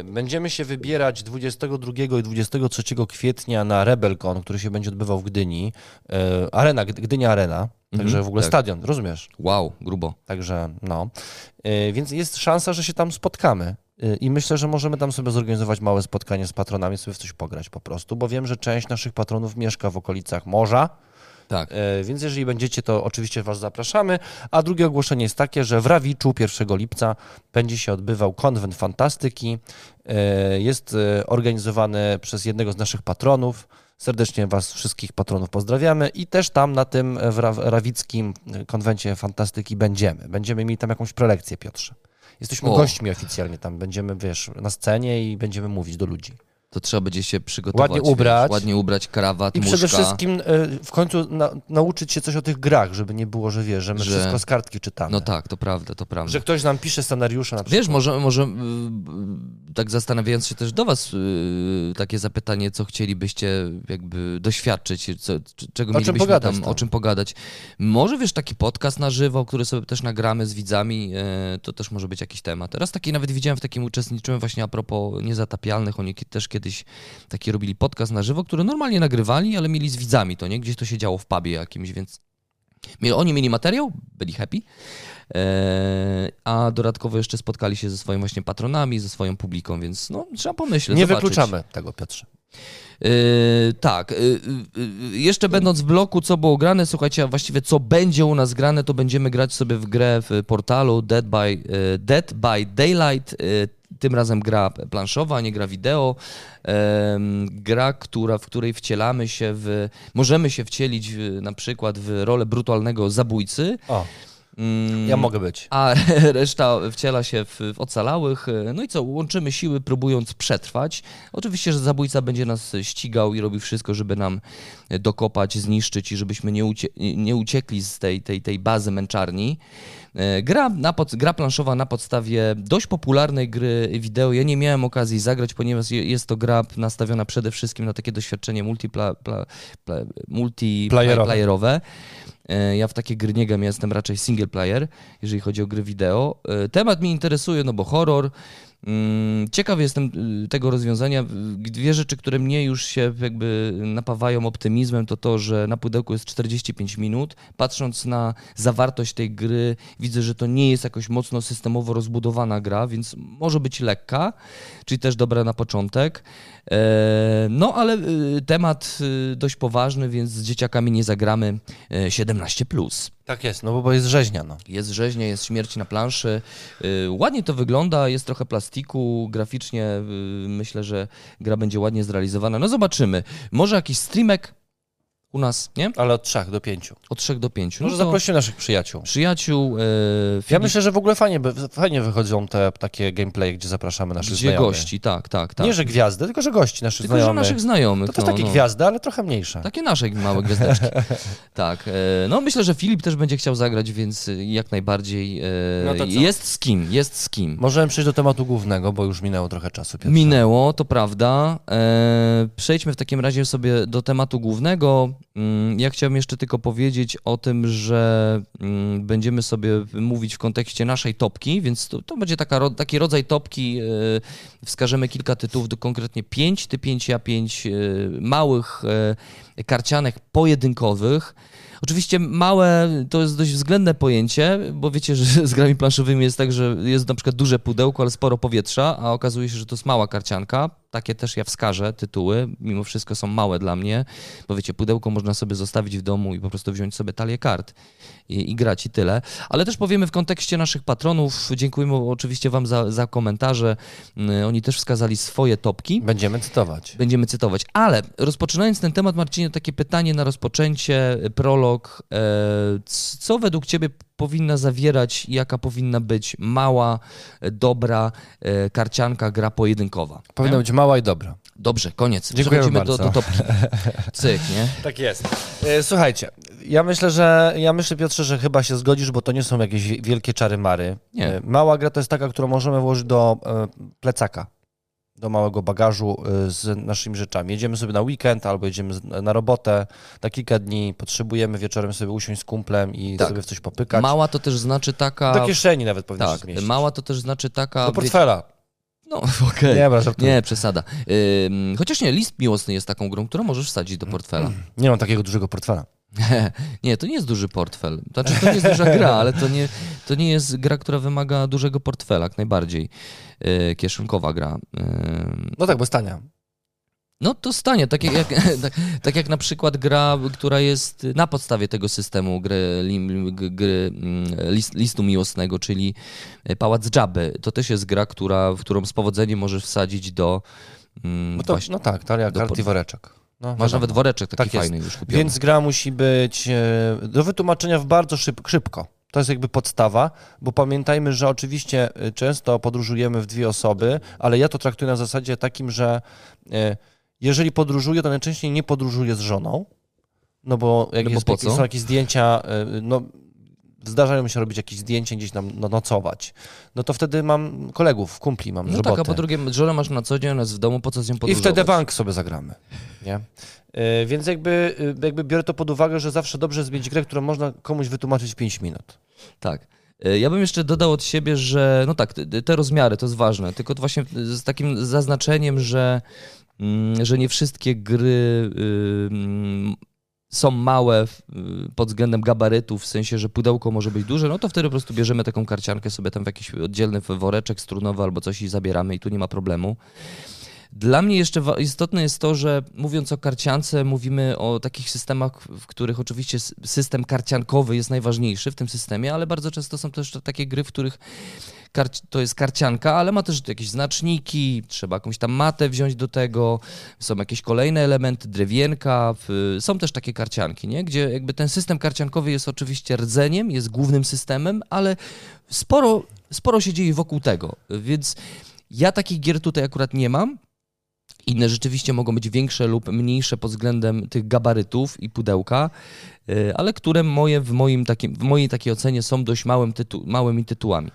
Y, będziemy się wybierać 22 i 23 kwietnia na RebelCon, który się będzie odbywał w Gdyni. Arena, Gdy- Gdynia Arena, także w ogóle tak. stadion, rozumiesz? Wow, grubo. Także no. Y, Więc jest szansa, że się tam spotkamy. Y, I myślę, że możemy tam sobie zorganizować małe spotkanie z patronami, sobie w coś pograć po prostu, bo wiem, że część naszych patronów mieszka w okolicach morza. Tak. E, Więc jeżeli będziecie, to oczywiście Was zapraszamy. A drugie ogłoszenie jest takie, że w Rawiczu 1 lipca będzie się odbywał konwent fantastyki. Jest organizowany przez jednego z naszych patronów. Serdecznie Was wszystkich patronów pozdrawiamy i też tam na tym w Ra- rawickim konwencie fantastyki będziemy. Będziemy mieli tam jakąś prelekcję, Piotrze. Jesteśmy O. gośćmi oficjalnie tam, będziemy, wiesz, na scenie i będziemy mówić do ludzi. To trzeba będzie się przygotować. Ładnie ubrać. Wiesz, ładnie ubrać, krawat, I muszka. przede wszystkim e, w końcu na, nauczyć się coś o tych grach, żeby nie było, że wiesz, że my Że- wszystko z kartki czytamy. No tak, to prawda, to prawda. Że ktoś nam pisze scenariusze na przykład. Wiesz, może, może y, y, tak zastanawiając się też do Was, y, takie zapytanie, co chcielibyście jakby doświadczyć, co, czego czym mielibyśmy pogadać tam, tam. o czym pogadać. Może wiesz, taki podcast na żywo, który sobie też nagramy z widzami, y, to też może być jakiś temat. Teraz taki nawet widziałem w takim uczestniczyłem właśnie a propos niezatapialnych, oni też kiedyś taki robili podcast na żywo, który normalnie nagrywali, ale mieli z widzami to, nie? Gdzieś to się działo w pubie jakimś, więc Oni mieli materiał, byli happy, e, a dodatkowo jeszcze spotkali się ze swoimi właśnie patronami, ze swoją publiką, więc no, trzeba pomyśleć, Nie zobaczyć. wykluczamy tego, Piotrze. E, tak, e, e, jeszcze będąc w bloku, co było grane, słuchajcie, a właściwie co będzie u nas grane, to będziemy grać sobie w grę w portalu Dead by, Dead by Daylight, tym razem gra planszowa, nie gra wideo. Gra, która, w której wcielamy się w. Możemy się wcielić w, na przykład w rolę brutalnego zabójcy. O, ja mogę być. A reszta wciela się w, w ocalałych. No i co, łączymy siły, próbując przetrwać. Oczywiście, że zabójca będzie nas ścigał i robi wszystko, żeby nam dokopać, zniszczyć i żebyśmy nie, ucie nie uciekli z tej, tej, tej bazy męczarni. E, Gra, na pod, gra planszowa na podstawie dość popularnej gry wideo. Ja nie miałem okazji zagrać, ponieważ je- jest to gra nastawiona przede wszystkim na takie doświadczenie multipla, pla, E, Ja w takie gry nie gram, ja jestem raczej single player, jeżeli chodzi o gry wideo. E, Temat mnie interesuje, no bo horror. Mm, Ciekaw jestem y, tego rozwiązania. Dwie rzeczy, które mnie już się jakby napawają optymizmem, to to, że na pudełku jest 45 minut. Patrząc na zawartość tej gry, widzę, że to nie jest jakoś mocno systemowo rozbudowana gra, więc może być lekka, czyli też dobra na początek. E, No, ale y, temat y, dość poważny, więc z dzieciakami nie zagramy e, 17+. Tak jest, no bo jest rzeźnia, no. Jest rzeźnia, jest śmierć na planszy. Ładnie to wygląda, jest trochę plastiku, graficznie myślę, że gra będzie ładnie zrealizowana. No zobaczymy. Może jakiś streamek u nas, nie? Ale od trzech do pięciu. Od 3 do 5. Może zaprosimy naszych przyjaciół. Przyjaciół. E, Ja myślę, że w ogóle fajnie, fajnie wychodzą te takie gameplay, gdzie zapraszamy naszych gdzie znajomych. gości, tak, tak, tak. Nie, że gwiazdy, tylko że gości naszych Tylko, że znajomych. naszych znajomych. To też no, takie no. gwiazdy, ale trochę mniejsze. Takie nasze małe gwiazdeczki. tak. E, no myślę, że Filip też będzie chciał zagrać, więc jak najbardziej e, No jest z kim, jest z kim. Możemy przejść do tematu głównego, bo już minęło trochę czasu. Piotrze. Minęło, to prawda. E, przejdźmy w takim razie sobie do tematu głównego. Mm, Ja chciałem jeszcze tylko powiedzieć o tym, że mm, będziemy sobie mówić w kontekście naszej topki, więc to, to będzie taka, taki rodzaj topki. e, Wskażemy kilka tytułów, konkretnie pięć, ty pięć, ja pięć e, małych e, karcianek pojedynkowych. Oczywiście małe to jest dość względne pojęcie, bo wiecie, że z grami planszowymi jest tak, że jest na przykład duże pudełko, ale sporo powietrza, a okazuje się, że to jest mała karcianka. Takie też ja wskażę tytuły, mimo wszystko są małe dla mnie, bo wiecie, pudełko można sobie zostawić w domu i po prostu wziąć sobie talię kart i, i grać i tyle. Ale też powiemy w kontekście naszych patronów, dziękujemy oczywiście wam za, za komentarze, Mm, oni też wskazali swoje topki. Będziemy cytować. Będziemy cytować. Ale rozpoczynając ten temat, Marcinie, takie pytanie na rozpoczęcie, prolog. E, co według Ciebie powinna zawierać, jaka powinna być mała, dobra e, karcianka, gra pojedynkowa? Powinna Nie? być mała i dobra. Dobrze, koniec. Dziękujemy Przechodzimy do, bardzo. do topki. Cyk, nie? Tak jest. E, Słuchajcie, ja myślę, że ja myślę, Piotrze, że chyba się zgodzisz, bo to nie są jakieś wi- wielkie czary mary. Nie. E, Mała gra to jest taka, którą możemy włożyć do e, plecaka, do małego bagażu z naszymi rzeczami. Jedziemy sobie na weekend albo jedziemy na robotę na kilka dni, potrzebujemy wieczorem sobie usiąść z kumplem i Tak. sobie w coś popykać. Mała to też znaczy taka... Do kieszeni nawet powinno się Tak, mała to też znaczy taka... Do wie- portfela. No, okej. Nie. Nie, przesada. Ym, chociaż nie, list miłosny jest taką grą, którą możesz wsadzić do portfela. Nie mam takiego dużego portfela. Nie, to nie jest duży portfel. Znaczy, to nie jest duża gra, ale to nie, to nie jest gra, która wymaga dużego portfela, jak najbardziej. Yy, kieszonkowa gra. Yy, No tak, bo stania. No to stanie, tak jak, tak, tak jak na przykład gra, która jest na podstawie tego systemu gry, gry mm, list, listu miłosnego, czyli Pałac Dżaby. To też jest gra, która, w którą z powodzeniem możesz wsadzić do... mm, No, to, właśnie- no tak, talia do kart i woreczek. No, Masz wiadomo. nawet woreczek taki Tak fajny już kupiony. Więc gra musi być e, do wytłumaczenia w bardzo szyb, szybko. To jest jakby podstawa, bo pamiętajmy, że oczywiście e, często podróżujemy w dwie osoby, ale ja to traktuję na zasadzie takim, że e, jeżeli podróżuję, to najczęściej nie podróżuję z żoną, no bo jak No bo jest, co? są jakieś zdjęcia, e, no zdarzają mi się robić jakieś zdjęcia, gdzieś tam no, nocować, no to wtedy mam kolegów, kumpli mam z No roboty. tak, a po drugie, żonę masz na co dzień, ona jest w domu, po co z nią I podróżować? wtedy bank sobie zagramy. Nie? E, Więc jakby, e, jakby biorę to pod uwagę, że zawsze dobrze jest mieć grę, którą można komuś wytłumaczyć w 5 minut. Tak. Ja bym jeszcze dodał od siebie, że no tak, te- rozmiary to jest ważne, tylko to właśnie z takim zaznaczeniem, że, że nie wszystkie gry mm, są małe pod względem gabarytów, w sensie, że pudełko może być duże, no to wtedy po prostu bierzemy taką karciankę sobie tam w jakiś oddzielny woreczek strunowy albo coś i zabieramy i tu nie ma problemu. Dla mnie jeszcze istotne jest to, że mówiąc o karciance, mówimy o takich systemach, w których oczywiście system karciankowy jest najważniejszy w tym systemie, ale bardzo często są też takie gry, w których to jest karcianka, ale ma też jakieś znaczniki, trzeba jakąś tam matę wziąć do tego, są jakieś kolejne elementy, drewienka, są też takie karcianki, nie? gdzie jakby ten system karciankowy jest oczywiście rdzeniem, jest głównym systemem, ale sporo, sporo się dzieje wokół tego, więc ja takich gier tutaj akurat nie mam, inne rzeczywiście mogą być większe lub mniejsze pod względem tych gabarytów i pudełka, y, ale które moje w, moim takim, w mojej takiej ocenie są dość małym tytu, małymi tytułami.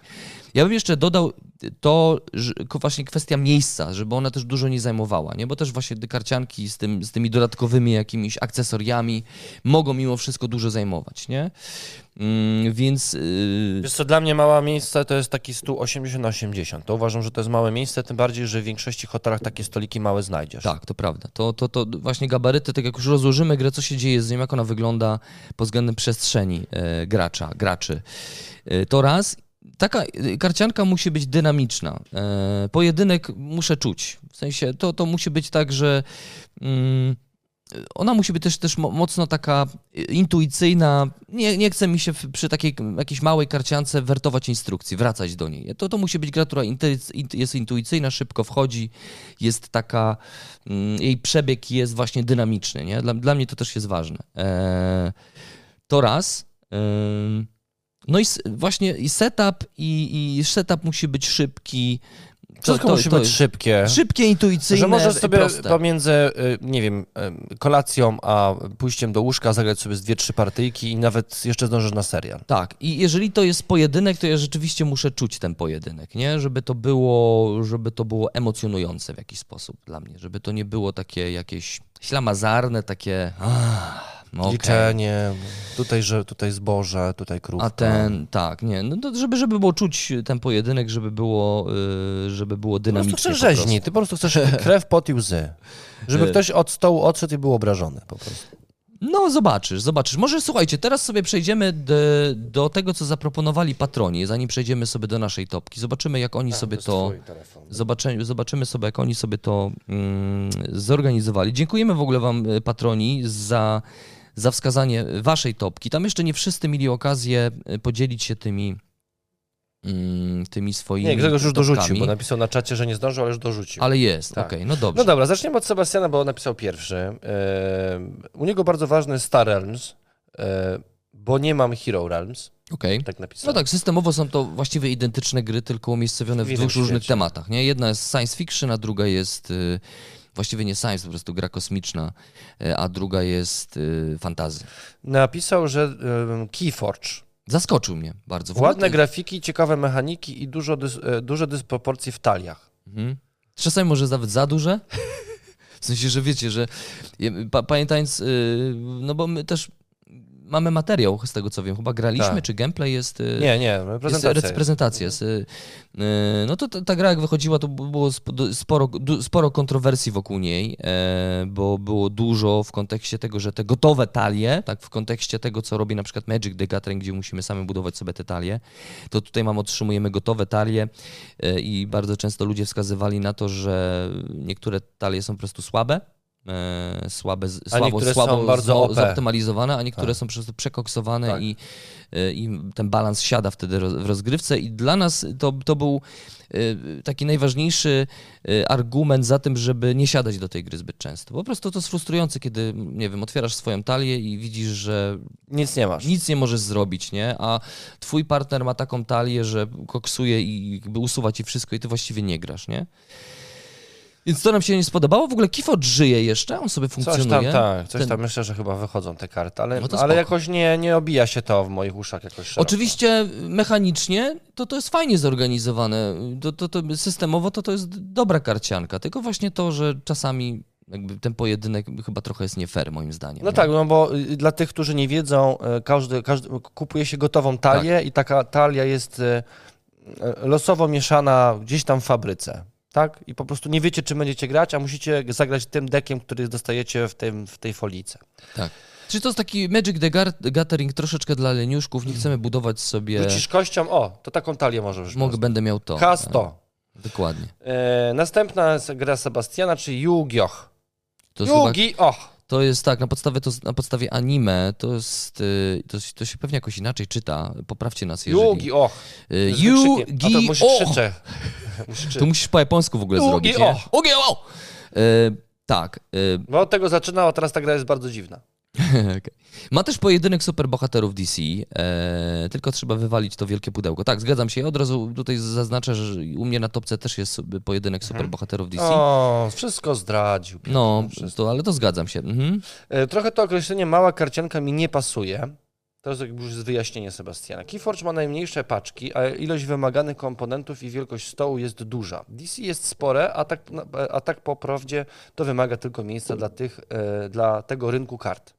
Ja bym jeszcze dodał to, że właśnie kwestia miejsca, żeby ona też dużo nie zajmowała, nie? bo też właśnie te karcianki z, tym, z tymi dodatkowymi jakimiś akcesoriami mogą mimo wszystko dużo zajmować, nie? Mm, więc yy, Wiesz co, dla mnie małe miejsce to jest taki stół 80 na 80. To uważam, że to jest małe miejsce, tym bardziej, że w większości hotelach takie stoliki małe znajdziesz. Tak, to prawda. To, to, to właśnie gabaryty, tak jak już rozłożymy grę, co się dzieje z nią, jak ona wygląda pod względem przestrzeni e, gracza, graczy. E, to raz. Taka e, karcianka musi być dynamiczna. E, pojedynek muszę czuć. W sensie to, to musi być tak, że mm, ona musi być też, też mo- mocno taka intuicyjna. Nie, nie chce mi się przy takiej jakiejś małej karciance wertować instrukcji, wracać do niej. To, to musi być gra, która jest intuicyjna, szybko wchodzi, jest taka, mm, jej przebieg jest właśnie dynamiczny. Nie? Dla, dla mnie to też jest ważne. E, to raz. Ym, no i właśnie setup, i, i setup musi być szybki. To- Wszystko to- musi to być jest szybkie. Szybkie, intuicyjne, Że możesz sobie proste. pomiędzy, y, nie wiem, y, kolacją a pójściem do łóżka zagrać sobie z dwie, trzy partyjki i nawet jeszcze zdążysz na serial. Tak, i jeżeli to jest pojedynek, to ja rzeczywiście muszę czuć ten pojedynek, nie? Żeby to było, żeby to było emocjonujące w jakiś sposób dla mnie, żeby to nie było takie jakieś ślamazarne, takie ah, no okej. Liczenie, tutaj, że tutaj zboże, tutaj krówka. A ten, tak, nie, no to żeby, żeby było czuć ten pojedynek, żeby było, y, żeby było Po prostu dynamicznie. chcesz po prostu. rzeźni, ty po prostu chcesz krew, pot i łzy. Żeby Y. ktoś od stołu odszedł i był obrażony po prostu. No, zobaczysz, zobaczysz. Może słuchajcie, teraz sobie przejdziemy do, do tego, co zaproponowali patroni, zanim przejdziemy sobie do naszej topki. Zobaczymy, jak oni sobie to. Zobaczymy, zobaczymy sobie, jak oni sobie to mm, zorganizowali. Dziękujemy w ogóle Wam, y, patroni, za, za wskazanie Waszej topki. Tam jeszcze nie wszyscy mieli okazję y, podzielić się tymi, mm, tymi swoimi. Nie, Grzegorz już topkami, dorzucił, bo napisał na czacie, że nie zdążył, ale już dorzucił. Ale jest, Tak. okej, no dobrze. No dobra, zaczniemy od Sebastiana, bo on napisał pierwszy. Ehm, u niego bardzo ważny jest Star Realms, e, bo nie mam Hero Realms, Okej. tak napisał. No tak, systemowo są to właściwie identyczne gry, tylko umiejscowione w, W dwóch różnych świecie. tematach. Nie? Jedna jest science fiction, a druga jest y, właściwie nie science, po prostu gra kosmiczna, y, a druga jest y, fantazy. Napisał, że um, Keyforge. Zaskoczył mnie bardzo. Ładne grafiki, ciekawe mechaniki i dużo dys, e, duże dysproporcje w taliach. Mhm. Czasami może nawet za duże. W sensie, że wiecie, że pa, pamiętając, no bo my też mamy materiał z tego co wiem, chyba graliśmy, Tak. czy gameplay jest... y, Nie, nie, prezentacja. Jest, jest. prezentacja jest. y, y, No to ta, ta gra jak wychodziła, to było sporo, sporo kontrowersji wokół niej, e, bo było dużo w kontekście tego, że te gotowe talie, tak w kontekście tego, co robi na przykład Magic the Gathering, gdzie musimy sami budować sobie te talie, to tutaj mam, otrzymujemy gotowe talie e, i bardzo często ludzie wskazywali na to, że niektóre talie są po prostu słabe, e, słabe, słabo, słabo bardzo zo- OP. zoptymalizowane, a niektóre Tak. są po prostu przekoksowane Tak. i, y, i ten balans siada wtedy w rozgrywce i dla nas to, to był y, taki najważniejszy y, argument za tym, żeby nie siadać do tej gry zbyt często. Po prostu to jest frustrujące, kiedy, nie wiem, otwierasz swoją talię i widzisz, że Nic nie masz. nic nie możesz zrobić, nie? A twój partner ma taką talię, że koksuje i jakby usuwa ci wszystko i ty właściwie nie grasz, nie? Więc to nam się nie spodobało. W ogóle Kifot żyje jeszcze, on sobie Coś funkcjonuje. tam, tak, coś Ten- tam myślę, że chyba wychodzą te karty, ale, No ale jakoś nie, nie obija się to w moich uszach jakoś szeroko. Oczywiście mechanicznie to, to jest fajnie zorganizowane. To, to, to systemowo to, to jest dobra karcianka. Tylko właśnie to, że czasami jakby ten pojedynek chyba trochę jest nie fair moim zdaniem. No nie? tak, no bo y, dla tych, którzy nie wiedzą, y, każdy, każdy kupuje się gotową talię Tak. i taka talia jest y, y, losowo mieszana gdzieś tam w fabryce. Tak? I po prostu nie wiecie, czy będziecie grać, a musicie zagrać tym dekiem, który dostajecie w, tym, w tej folice. tak. Czyli to jest taki Magic the Gathering troszeczkę dla leniuszków. Nie chcemy budować sobie... Rzucisz kością, o, to taką talię możesz Mogę, będę miał to. K100. Dokładnie. E, następna jest gra Sebastiana, czyli Yu-Gi-Oh! Yu-Gi-Oh! to jest tak, na podstawie, to, na podstawie anime, to jest, y, to, się- to się pewnie jakoś inaczej czyta. Poprawcie nas, jeżeli... Yu-Gi-Oh! Yu-Gi-Oh! Krzyczeć. Musisz To krzyczeć. musisz po japońsku w ogóle zrobić, nie? Yu-Gi-Oh! Yu-Gi-Oh! Y, tak. y, Bo od tego zaczynał, a teraz ta gra jest bardzo dziwna. Okej. Ma też pojedynek superbohaterów DC, e, tylko trzeba wywalić to wielkie pudełko. Tak, zgadzam się. Ja od razu tutaj zaznaczę, że u mnie na topce też jest pojedynek superbohaterów DC. O, wszystko zdradził. No, wszystko. to, ale to zgadzam się. Mhm. E, Trochę to określenie mała karcianka mi nie pasuje. To jest już wyjaśnienie Sebastiana. Keyforge ma najmniejsze paczki, a ilość wymaganych komponentów i wielkość stołu jest duża. DC jest spore, a tak, a tak po prawdzie to wymaga tylko miejsca dla, tych, e, dla tego rynku kart.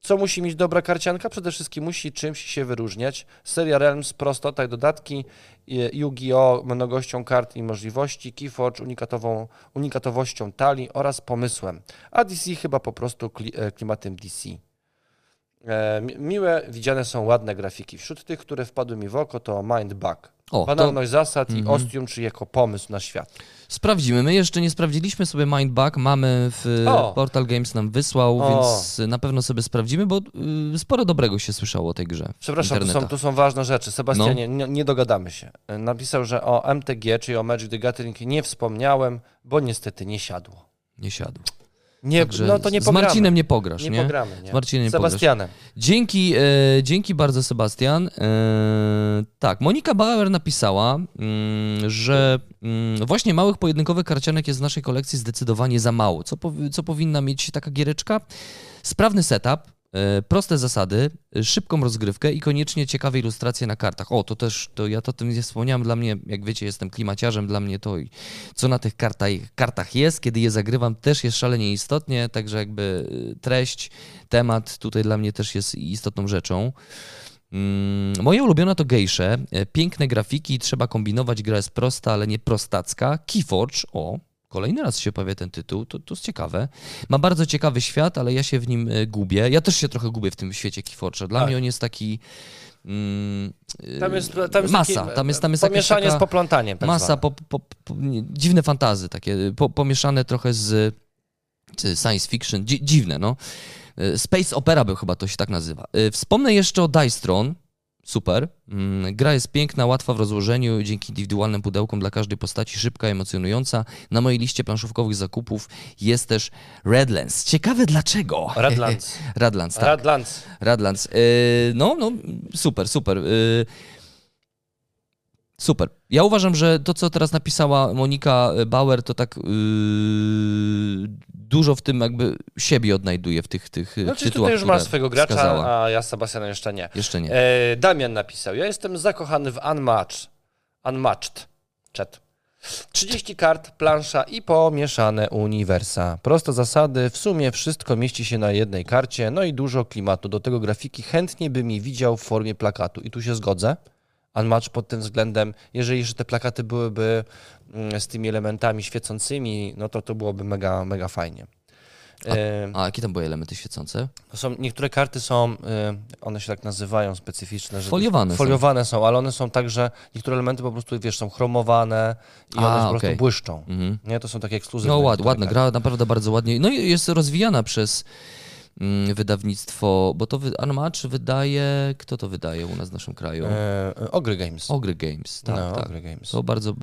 Co musi mieć dobra karcianka? Przede wszystkim musi czymś się wyróżniać. Seria Realms, prostota i dodatki, e, Yu-Gi-Oh! mnogością kart i możliwości, Keyforge unikatową, unikatowością talii oraz pomysłem. A DC chyba po prostu e, klimatem DC. E, mi- Miłe, widziane są ładne grafiki. Wśród tych, które wpadły mi w oko, to Mind Bug. O, to Banalność zasad i Mhm. ostium, czy jako pomysł na świat. sprawdzimy. My jeszcze nie sprawdziliśmy sobie Mindbug. Mamy w O. Portal Games nam wysłał, O. więc na pewno sobie sprawdzimy, bo y, sporo dobrego się słyszało o tej grze. Przepraszam, tu są, tu są ważne rzeczy. Sebastianie, No. nie, nie dogadamy się. Napisał, że o MTG, czyli o Magic the Gathering nie wspomniałem, bo niestety nie siadło. Nie siadł. Nie, Także no to nie z pogramy. Marcinem nie pograsz, nie, nie? pogramy. Nie? Z Marcinem nie pograsz. Sebastianem. Dzięki, e, dzięki bardzo, Sebastian. E, tak, Monika Bauer napisała, mm, że mm, właśnie małych pojedynkowych karcianek jest w naszej kolekcji zdecydowanie za mało. Co, co powinna mieć taka giereczka? Sprawny setup, proste zasady, e, szybką rozgrywkę i koniecznie ciekawe ilustracje na kartach. O, to też, to ja to tym nie wspomniałem, dla mnie, jak wiecie, jestem klimaciarzem, dla mnie to, co na tych kartach, kartach jest, kiedy je zagrywam, też jest szalenie istotnie, także jakby e, treść, temat tutaj dla mnie też jest istotną rzeczą. Mm, Moje ulubione to gejsze. E, Piękne grafiki, trzeba kombinować, gra jest prosta, ale nie prostacka. Keyforge, o, kolejny raz się pojawia ten tytuł, to, to jest ciekawe. Ma bardzo ciekawy świat, ale ja się w nim e, gubię. Ja też się trochę gubię w tym świecie Keyforge'a. Dla Tak. mnie on jest taki... Mm, Tam jest, tam jest masa, taki, tam jest, tam jest pomieszanie taka z poplątaniem. Tak masa, po, po, po, nie, dziwne fantazy takie, po, pomieszane trochę z, z science fiction, dzi, dziwne, no. E, Space Opera był chyba to się tak nazywa. E, Wspomnę jeszcze o Dice Throne. Super. Mm, Gra jest piękna, łatwa w rozłożeniu, dzięki indywidualnym pudełkom dla każdej postaci, szybka, emocjonująca. Na mojej liście planszówkowych zakupów jest też Redlands. Ciekawe dlaczego. Radlands. Radlands, tak. Radlands. Radlands. Yy, no, no, super, super. Super. Ja uważam, że to, co teraz napisała Monika Bauer, to tak yy, dużo w tym jakby siebie odnajduje w tych, tych No, tytułach, tutaj już masz swojego gracza, wskazała. a ja z Sebastianem jeszcze nie. Jeszcze nie. E, Damian napisał, ja jestem zakochany w Unmatched. Unmatched. Chat. 30 kart, plansza i pomieszane uniwersa. Proste zasady, w sumie wszystko mieści się na jednej karcie, no i dużo klimatu. Do tego grafiki chętnie bym je widział w formie plakatu. I tu się zgodzę. Unmatched pod tym względem, jeżeli jeszcze te plakaty byłyby mm, z tymi elementami świecącymi, no to to byłoby mega, mega fajnie. E, A jakie tam były elementy świecące? są, niektóre karty są, y, one się tak nazywają, specyficzne. Że Foliowane są. Foliowane są, ale one są tak, że niektóre elementy po prostu, wiesz, są chromowane i one A, po prostu błyszczą. Mhm. Nie, to są takie ekskluzywne. No ład, ładna gra, naprawdę bardzo ładnie. No i jest rozwijana przez mm, wydawnictwo, bo to Unmatch wydaje, kto to wydaje u nas w naszym kraju? E, Ogry Games. Ogry Games, tak, no, tak. Ogry Games. To bardzo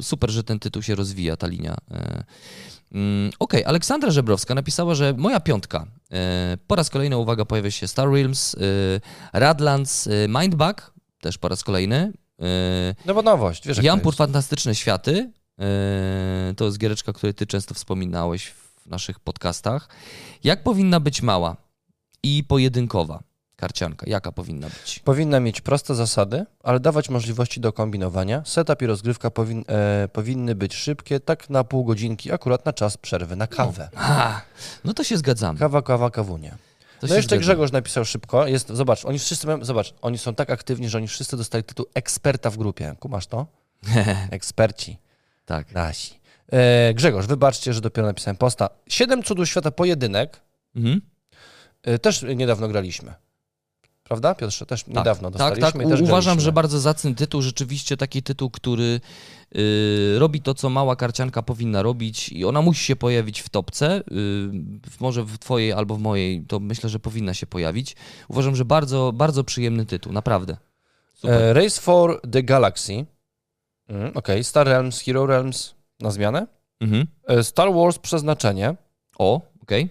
super, że ten tytuł się rozwija, ta linia. E, mm, Okej, Aleksandra Żebrowska napisała, że moja piątka. E, po raz kolejny, uwaga, pojawia się Star Realms, e, Radlands, e, Mindbug, też po raz kolejny. No bo nowość, wiesz Jampur. Fantastyczne Światy. To jest giereczka, której ty często wspominałeś w naszych podcastach. Jak powinna być mała i pojedynkowa karcianka? Jaka powinna być? Powinna mieć proste zasady, ale dawać możliwości do kombinowania. Setup i rozgrywka powin, e, powinny być szybkie, tak na pół godzinki, akurat na czas przerwy na kawę. A, no to się zgadzamy. Kawa, kawa, kawunie. To no jeszcze zgadzamy. Grzegorz napisał szybko. Jest, zobacz, oni wszyscy mają, zobacz, oni są tak aktywni, że oni wszyscy dostali tytuł eksperta w grupie. Kumasz to? Eksperci. tak. Nasi. E, Grzegorz, wybaczcie, że dopiero napisałem posta. Siedem cudów świata pojedynek. Mhm. E, też niedawno graliśmy. Prawda, Piotrze? Też niedawno tak, dostaliśmy. tak. też Uważam, graliśmy. że bardzo zacny tytuł, rzeczywiście taki tytuł, który y, robi to, co mała karcianka powinna robić i ona musi się pojawić w topce, y, w- może w twojej albo w mojej, to myślę, że powinna się pojawić. Uważam, że bardzo, bardzo przyjemny tytuł, naprawdę. Super. E, Race for the Galaxy. Mm, Okej, Star Realms, Hero Realms na zmianę. Mhm. E, Star Wars Przeznaczenie. O, okej.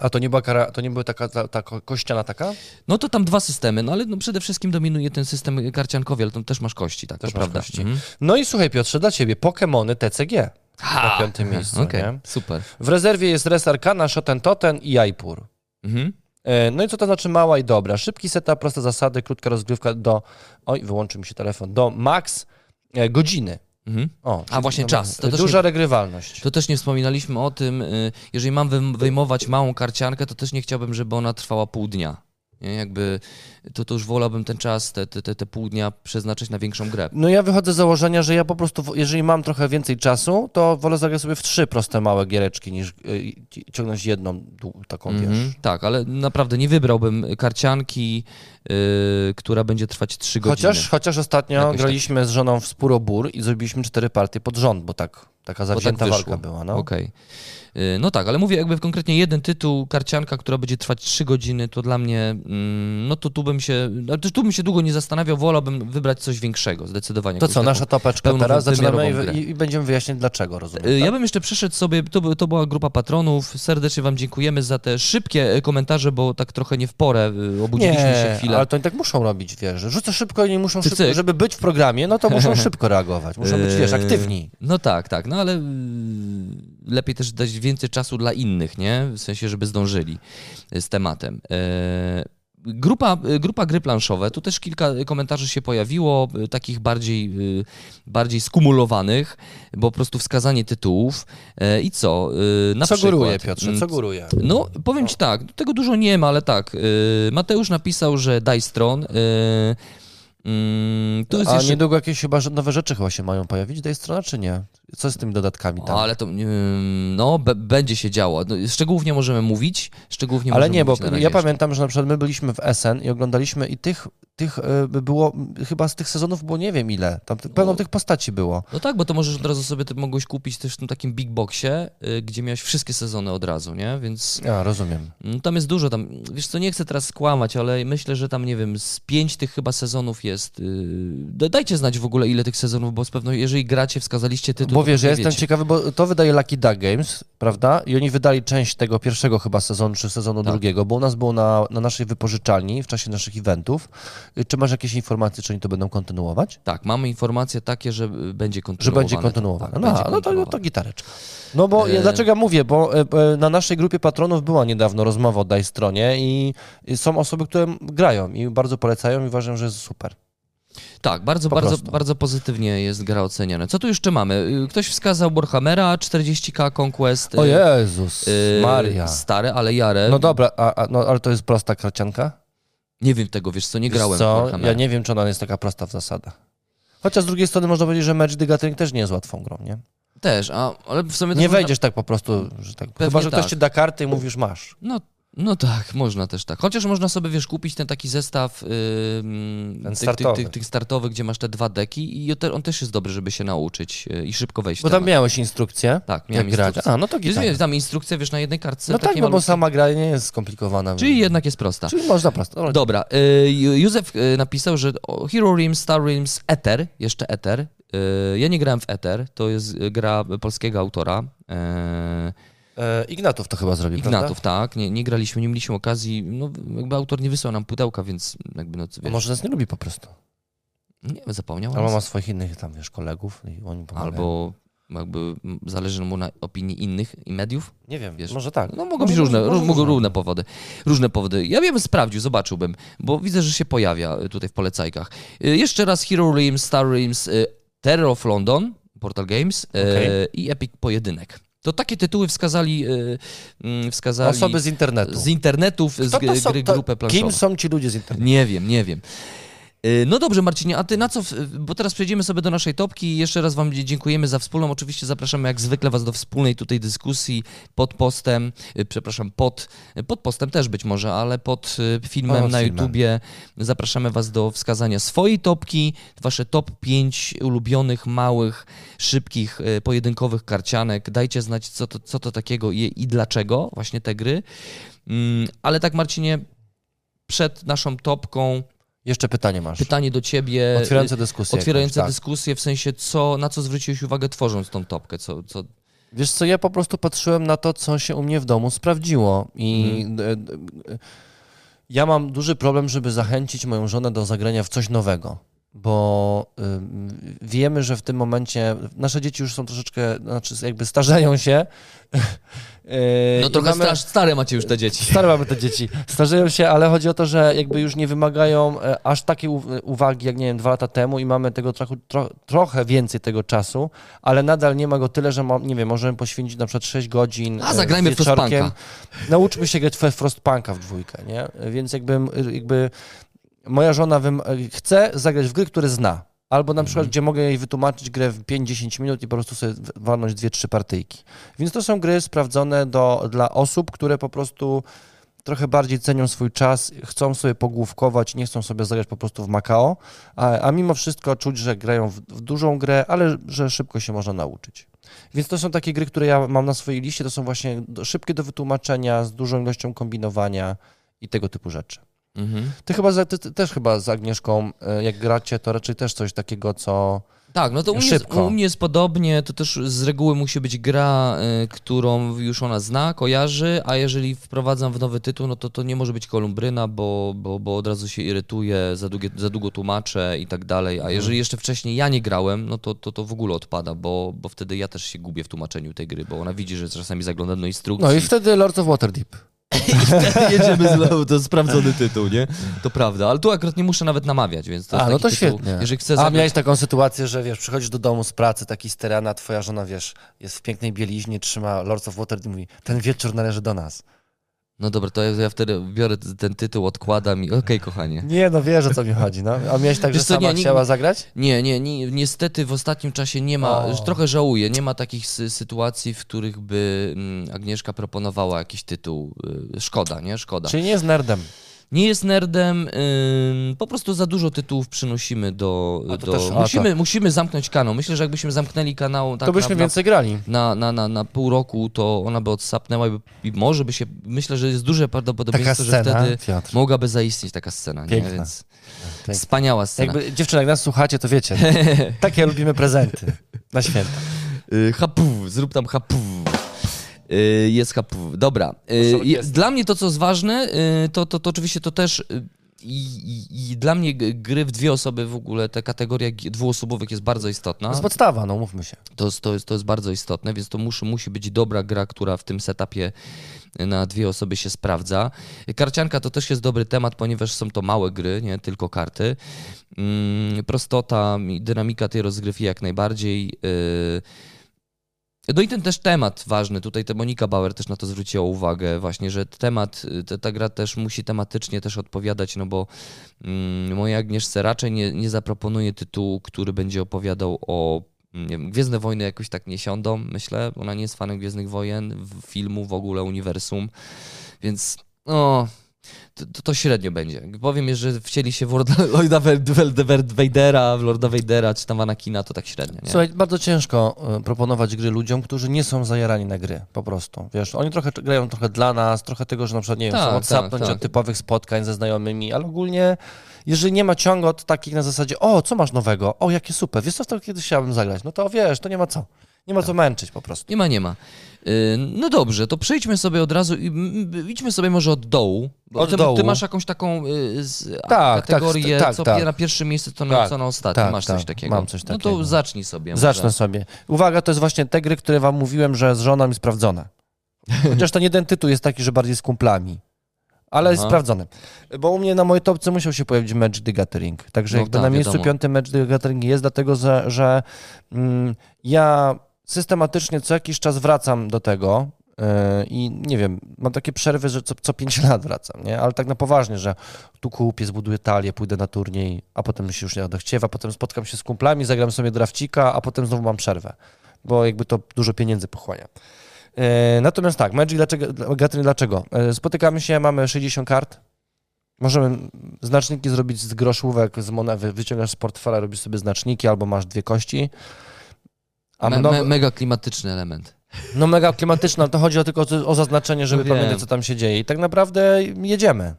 A to nie była, kara, to nie była taka ta, ta ko- kościana taka? No to tam dwa systemy, no ale no przede wszystkim dominuje ten system karciankowy, ale tam też masz kości, tak, Też prawda. kości. Mhm. No i słuchaj Piotrze, dla Ciebie Pokémony TCG na piątym miejscu. Nie? super. W rezerwie jest Res Arcana, Shoten Toten i Jaipur. Mhm. E, No i co to znaczy mała i dobra? Szybki setup, proste zasady, krótka rozgrywka do... Oj, wyłączył mi się telefon. Do max e, godziny. Mhm. O, A właśnie czas. To Duża nie- regrywalność. To też nie wspominaliśmy o tym, y, jeżeli mam wyjmować małą karciankę, to też nie chciałbym, żeby ona trwała pół dnia. Nie? Jakby to, to już wolałbym ten czas, te, te, te, pół dnia przeznaczyć na większą grę. No ja wychodzę z założenia, że ja po prostu, jeżeli mam trochę więcej czasu, to wolę zagrać sobie w trzy proste małe giereczki, niż y, ciągnąć jedną taką, Mhm, wiesz. tak, ale naprawdę nie wybrałbym karcianki, yy, która będzie trwać 3 godziny. Chociaż, chociaż ostatnio Jakoś tak. graliśmy z żoną w Spurobór i zrobiliśmy cztery partie pod rząd, bo tak, taka zawzięta wyszło. walka była. No. Okej. Yy, No tak, ale mówię jakby konkretnie jeden tytuł, karcianka, która będzie trwać 3 godziny, to dla mnie, mm, no to tu bym się, no tu bym się długo nie zastanawiał, wolałbym wybrać coś większego, zdecydowanie. To co, nasza topeczka teraz, zaczynamy i, i będziemy wyjaśniać dlaczego, rozumiem. Y, tak? Ja bym jeszcze przeszedł sobie, to, to była grupa patronów, serdecznie wam dziękujemy za te szybkie y, komentarze, bo tak trochę nie w porę y, obudziliśmy się Nie, chwilę. ale to i tak muszą robić, wiesz, rzucę szybko i nie muszą Cyk, szybko, cyk. żeby być w programie, no to muszą szybko reagować, muszą być, wiesz, Yy, aktywni. No tak, tak, no ale y, lepiej też dać więcej czasu dla innych, nie? W sensie, żeby zdążyli z tematem. E, Grupa, y, grupa gry planszowe, tu też kilka komentarzy się pojawiło, y, takich bardziej, y, bardziej skumulowanych, bo po prostu wskazanie tytułów. E, I co? Na Co przykład, góruje, Piotrze, co góruje? No, powiem ci tak, tego dużo nie ma, ale tak. Mateusz napisał, że Dajstron. y, mm, A jeszcze... niedługo jakieś chyba nowe rzeczy chyba się mają pojawić tej strony, czy nie? Co z tymi dodatkami tam? Ale to, ym, no, będzie się działo. No, szczegółów nie możemy mówić, szczegółów nie Ale nie, bo ja jeszcze. pamiętam, że na przykład my byliśmy w SN i oglądaliśmy i tych, tych y, było, chyba z tych sezonów było nie wiem ile, tam pełno tych postaci było. No tak, bo to możesz od razu sobie ty mogłeś kupić też w tym takim big boxie, y, gdzie miałeś wszystkie sezony od razu, nie? Więc Ja rozumiem. mm, tam jest dużo, tam, wiesz co, nie chcę teraz skłamać, ale myślę, że tam, nie wiem, z pięć tych chyba sezonów jest. y, da- Dajcie znać w ogóle, ile tych sezonów, bo z pewnością, jeżeli gracie, wskazaliście tytuł, Ja pewnie jestem wiecie. ciekawy, bo to wydaje Lucky Duck Games, prawda? I oni wydali część tego pierwszego chyba sezonu, czy sezonu Tak. drugiego, bo u nas było na, na naszej wypożyczalni w czasie naszych eventów. Y, Czy masz jakieś informacje, czy oni to będą kontynuować? Tak, mamy informacje takie, że y, będzie Że kontynuowane. będzie kontynuowane. Tak, no, będzie no, to, no to gitareczka. No bo E- dlaczego mówię, bo na naszej grupie patronów była niedawno rozmowa o Daj stronie i, i są osoby, które grają i bardzo polecają i uważam, że jest super. Tak, bardzo, Po bardzo, prostu. bardzo pozytywnie jest gra oceniana. Co tu jeszcze mamy? Y, Ktoś wskazał Warhammera 40k Conquest. O y, Jezus, y, Maria. Stare, ale jare. No dobra, a, a, no, ale to jest prosta kracianka? Nie wiem tego, wiesz co, nie Wiesz grałem co? Ja nie wiem, czy ona jest taka prosta w zasadach. Chociaż z drugiej strony można powiedzieć, że Magic the Gathering też nie jest łatwą grą, nie? Też, a, ale w sumie... Nie można- wejdziesz tak po prostu, że tak. Pewnie Chyba, że ktoś tak. ci da karty i mówisz masz. No, no tak, można też tak. Chociaż można sobie, wiesz, kupić ten taki zestaw yy, tych, startowy. Tych, tych, tych startowych, gdzie masz te dwa deki i on też jest dobry, żeby się nauczyć yy, i szybko wejść Bo tam temat. miałeś instrukcję, Tak, miałem jak grać. instrukcję. A, no to Jest, gitar. jest tam instrukcja, wiesz, na jednej kartce No tak, no bo sama gra nie jest skomplikowana. Czyli jednak jest prosta. Czyli można prosto. Dobra. Dobra, y, Józef y, napisał, że Hero Realms, Star Realms, Ether, jeszcze Ether. Y, Ja nie grałem w Ether, to jest y, gra polskiego autora. y, E, Ignatów to chyba zrobi, Ignatów, tak. Nie, nie graliśmy, nie mieliśmy okazji. No, jakby autor nie wysłał nam pudełka, więc jakby no, prawda? wiesz, może nas nie lubi po prostu. nie zapomniał. Albo ma swoich innych tam, wiesz, kolegów i oni pomagają. Albo jakby zależy mu na opinii innych i mediów. Nie wiem, wiesz, może tak. No mogą Może- być różne, mogą różne. powody. Różne powody. Ja bym sprawdził, zobaczyłbym, bo widzę, że się pojawia y, tutaj w polecajkach. Y, Jeszcze raz Hero Realms, Star Realms, Terror of London, Portal Games y, Okej. i Epic Pojedynek. To takie tytuły wskazali, y, mm, wskazali Osoby z internetu. z internetów, z Kto to g- są- gry to- grupę planszową. Kim są ci ludzie z internetu? Nie wiem, nie wiem. Y, No dobrze, Marcinie, a ty na co? Bo teraz przejdziemy sobie do naszej topki i jeszcze raz Wam dziękujemy za wspólną. Oczywiście zapraszamy jak zwykle Was do wspólnej tutaj dyskusji pod postem, y, przepraszam, pod, pod postem też być może, ale pod y, filmem Pod na filmem. YouTubie. Zapraszamy Was do wskazania swojej topki, Wasze top 5 ulubionych, małych, szybkich, pojedynkowych karcianek. Dajcie znać, co to, co to takiego i, i dlaczego właśnie te gry. Mm, Ale tak, Marcinie, przed naszą topką Jeszcze pytanie masz. pytanie do ciebie. Otwierające dyskusję. Otwierające jakąś, tak. dyskusję, w sensie co, na co zwróciłeś uwagę tworząc tą topkę? Co, co... Wiesz co, ja po prostu patrzyłem na to, co się u mnie w domu sprawdziło i Mhm. ja mam duży problem, żeby zachęcić moją żonę do zagrania w coś nowego, bo ym, wiemy, że w tym momencie nasze dzieci już są troszeczkę, znaczy jakby starzeją się. Yy, No i trochę mamy- stare macie już te dzieci. Stare mamy te dzieci. Starzeją się, ale chodzi o to, że jakby już nie wymagają e, aż takiej uwagi, jak nie wiem, dwa lata temu i mamy tego trochę, tro, trochę więcej tego czasu, ale nadal nie ma go tyle, że nie wiem, możemy poświęcić na przykład 6 godzin A, e, zagrajmy w wieczorkiem. Frostpunka. nauczmy się grać w Frostpunka w dwójkę, nie? Więc jakby, jakby moja żona chce zagrać w gry, które zna. Albo na przykład, gdzie mogę jej wytłumaczyć grę w 5-10 minut i po prostu sobie walnąć 2-3 partyjki. Więc to są gry sprawdzone do, dla osób, które po prostu trochę bardziej cenią swój czas, chcą sobie pogłówkować, nie chcą sobie zagrać po prostu w Macao, a, a mimo wszystko czuć, że grają w, w dużą grę, ale że szybko się można nauczyć. Więc to są takie gry, które ja mam na swojej liście, to są właśnie szybkie do wytłumaczenia, z dużą ilością kombinowania i tego typu rzeczy. Mhm. Ty chyba, za- ty, ty też chyba z Agnieszką, e, jak gracie, to raczej też coś takiego, co... Tak, no to u mnie, Szybko. u mnie jest podobnie, to też z reguły musi być gra, y, którą już ona zna, kojarzy, a jeżeli wprowadzam w nowy tytuł, no to to nie może być kolumbryna, bo, bo, bo od razu się irytuje, za, długie, za długo tłumaczę i tak dalej, Mhm. a jeżeli jeszcze wcześniej ja nie grałem, no to to, to w ogóle odpada, bo, bo wtedy ja też się gubię w tłumaczeniu tej gry, bo ona widzi, że czasami zaglądam do instrukcji. No i wtedy Lords of Waterdeep. Jedziemy znowu, to sprawdzony tytuł, nie? To prawda, ale tu akurat nie muszę nawet namawiać, więc to A, jest no to tytuł, świetnie. Jeżeli chcę A zagrać... miałeś taką sytuację, że wiesz, przychodzisz do domu z pracy, taki sterana, twoja żona, wiesz, jest w pięknej bieliźnie, trzyma Lords of Waterdeep i mówi, ten wieczór należy do nas. No dobra, to ja, wtedy biorę ten tytuł, odkładam i okej, kochanie. Nie, no wiesz, o co mi chodzi, no. A miałeś tak, że co, sama nie, nie- chciała zagrać? Nie, nie, nie, niestety w ostatnim czasie nie ma, O. trochę żałuję, nie ma takich sy sytuacji, w których by mm, Agnieszka proponowała jakiś tytuł. y, Szkoda, nie? Szkoda. Czyli nie jest nerdem. Nie jest nerdem, ym, po prostu za dużo tytułów przynosimy do... Do też- musimy, musimy zamknąć kanał. Myślę, że jakbyśmy zamknęli kanał tak to byśmy na, więcej grali. na, na, na, na pół roku, to ona by odsapnęła i, i może by się... Myślę, że jest duże prawdopodobieństwo, że scena, wtedy Piotr. mogłaby zaistnieć taka scena, nie? Piękna. Więc Piękna. wspaniała scena. Jakby dziewczyny, jak nas słuchacie, to wiecie, takie lubimy prezenty na święta. Y, hapu, zrób tam hapu. Y, Jest. Dobra. Y. Dla mnie to, co jest ważne, y, to, to, to oczywiście to też. I, i, I dla mnie gry w dwie osoby w ogóle, ta kategoria dwuosobowych jest bardzo To istotna. jest podstawa, no mówmy się. To jest, to jest, to jest bardzo istotne, więc to musi, musi być dobra gra, która w tym setupie na dwie osoby się sprawdza. Karcianka to też jest dobry temat, ponieważ są to małe gry, nie tylko karty. Mm, prostota i dynamika tej rozgrywki jak najbardziej. Yy. No i ten też temat ważny, tutaj te Monika Bauer też na to zwróciła uwagę właśnie, że temat, ta, gra też musi tematycznie też odpowiadać, no bo mm, mojej Agnieszce raczej nie, nie zaproponuje tytułu, który będzie opowiadał o nie wiem, Gwiezdne Wojny jakoś tak nie siądą, myślę. Ona nie jest fanem Gwiezdnych Wojen, filmu, w ogóle uniwersum, więc no, to, to, to średnio będzie. Powiem, że wcieli się w Lorda, Vadera, w Lorda Vadera, czy tam Anakina, to tak średnio, nie? Słuchaj, bardzo ciężko y, proponować gry ludziom, którzy nie są zajarani na gry, po prostu. Wiesz, oni trochę grają trochę dla nas, trochę tego, że na przykład, nie wiem, Tak, chcą tak, odsapnąć tak. od typowych spotkań ze znajomymi, ale ogólnie, jeżeli nie ma ciągot takich na zasadzie, o, co masz nowego? O, jakie super, wiesz co, w to kiedyś chciałbym zagrać? No to wiesz, to nie ma co. Nie ma co męczyć po prostu. Nie ma, nie ma. Y, No dobrze, to przejdźmy sobie od razu i idźmy sobie może od dołu. Bo Od ty, dołu. ty masz jakąś taką y, z, a- Tak, kategorię, tak, co tak. na pierwszym miejscu, to na, Tak, co na ostatnim. tak, masz coś tak, takiego. mam coś No takiego. to zacznij sobie. może. Zacznę sobie. Uwaga, to jest właśnie te gry, które wam mówiłem, że z żoną i sprawdzone. Chociaż ten jeden tytuł jest taki, że bardziej z kumplami. Ale jest sprawdzony. Bo u mnie na mojej topce musiał się pojawić Magic the Gathering. Także No jakby tak, na miejscu wiadomo. piątym Magic the Gathering jest, dlatego że, że mm, ja systematycznie co jakiś czas wracam do tego yy, i nie wiem, mam takie przerwy, że co, co 5 lat wracam, nie? Ale tak na poważnie, że tu kupię, zbuduję talię, pójdę na turniej, a potem się już nie odechciewa, potem spotkam się z kumplami, zagram sobie drafcika, a potem znowu mam przerwę, bo jakby to dużo pieniędzy pochłania. E, Natomiast tak, Magic dlaczego, dlaczego? E, Spotykamy się, mamy 60 kart, możemy znaczniki zrobić z groszówek, z monewy, wyciągasz z portfela, robisz sobie znaczniki, albo masz dwie kości. A Me, mnogo, me, mega klimatyczny element. no mega klimatyczne, ale to chodzi o tylko o, o zaznaczenie, żeby No pamiętać, co tam się dzieje. I tak naprawdę jedziemy.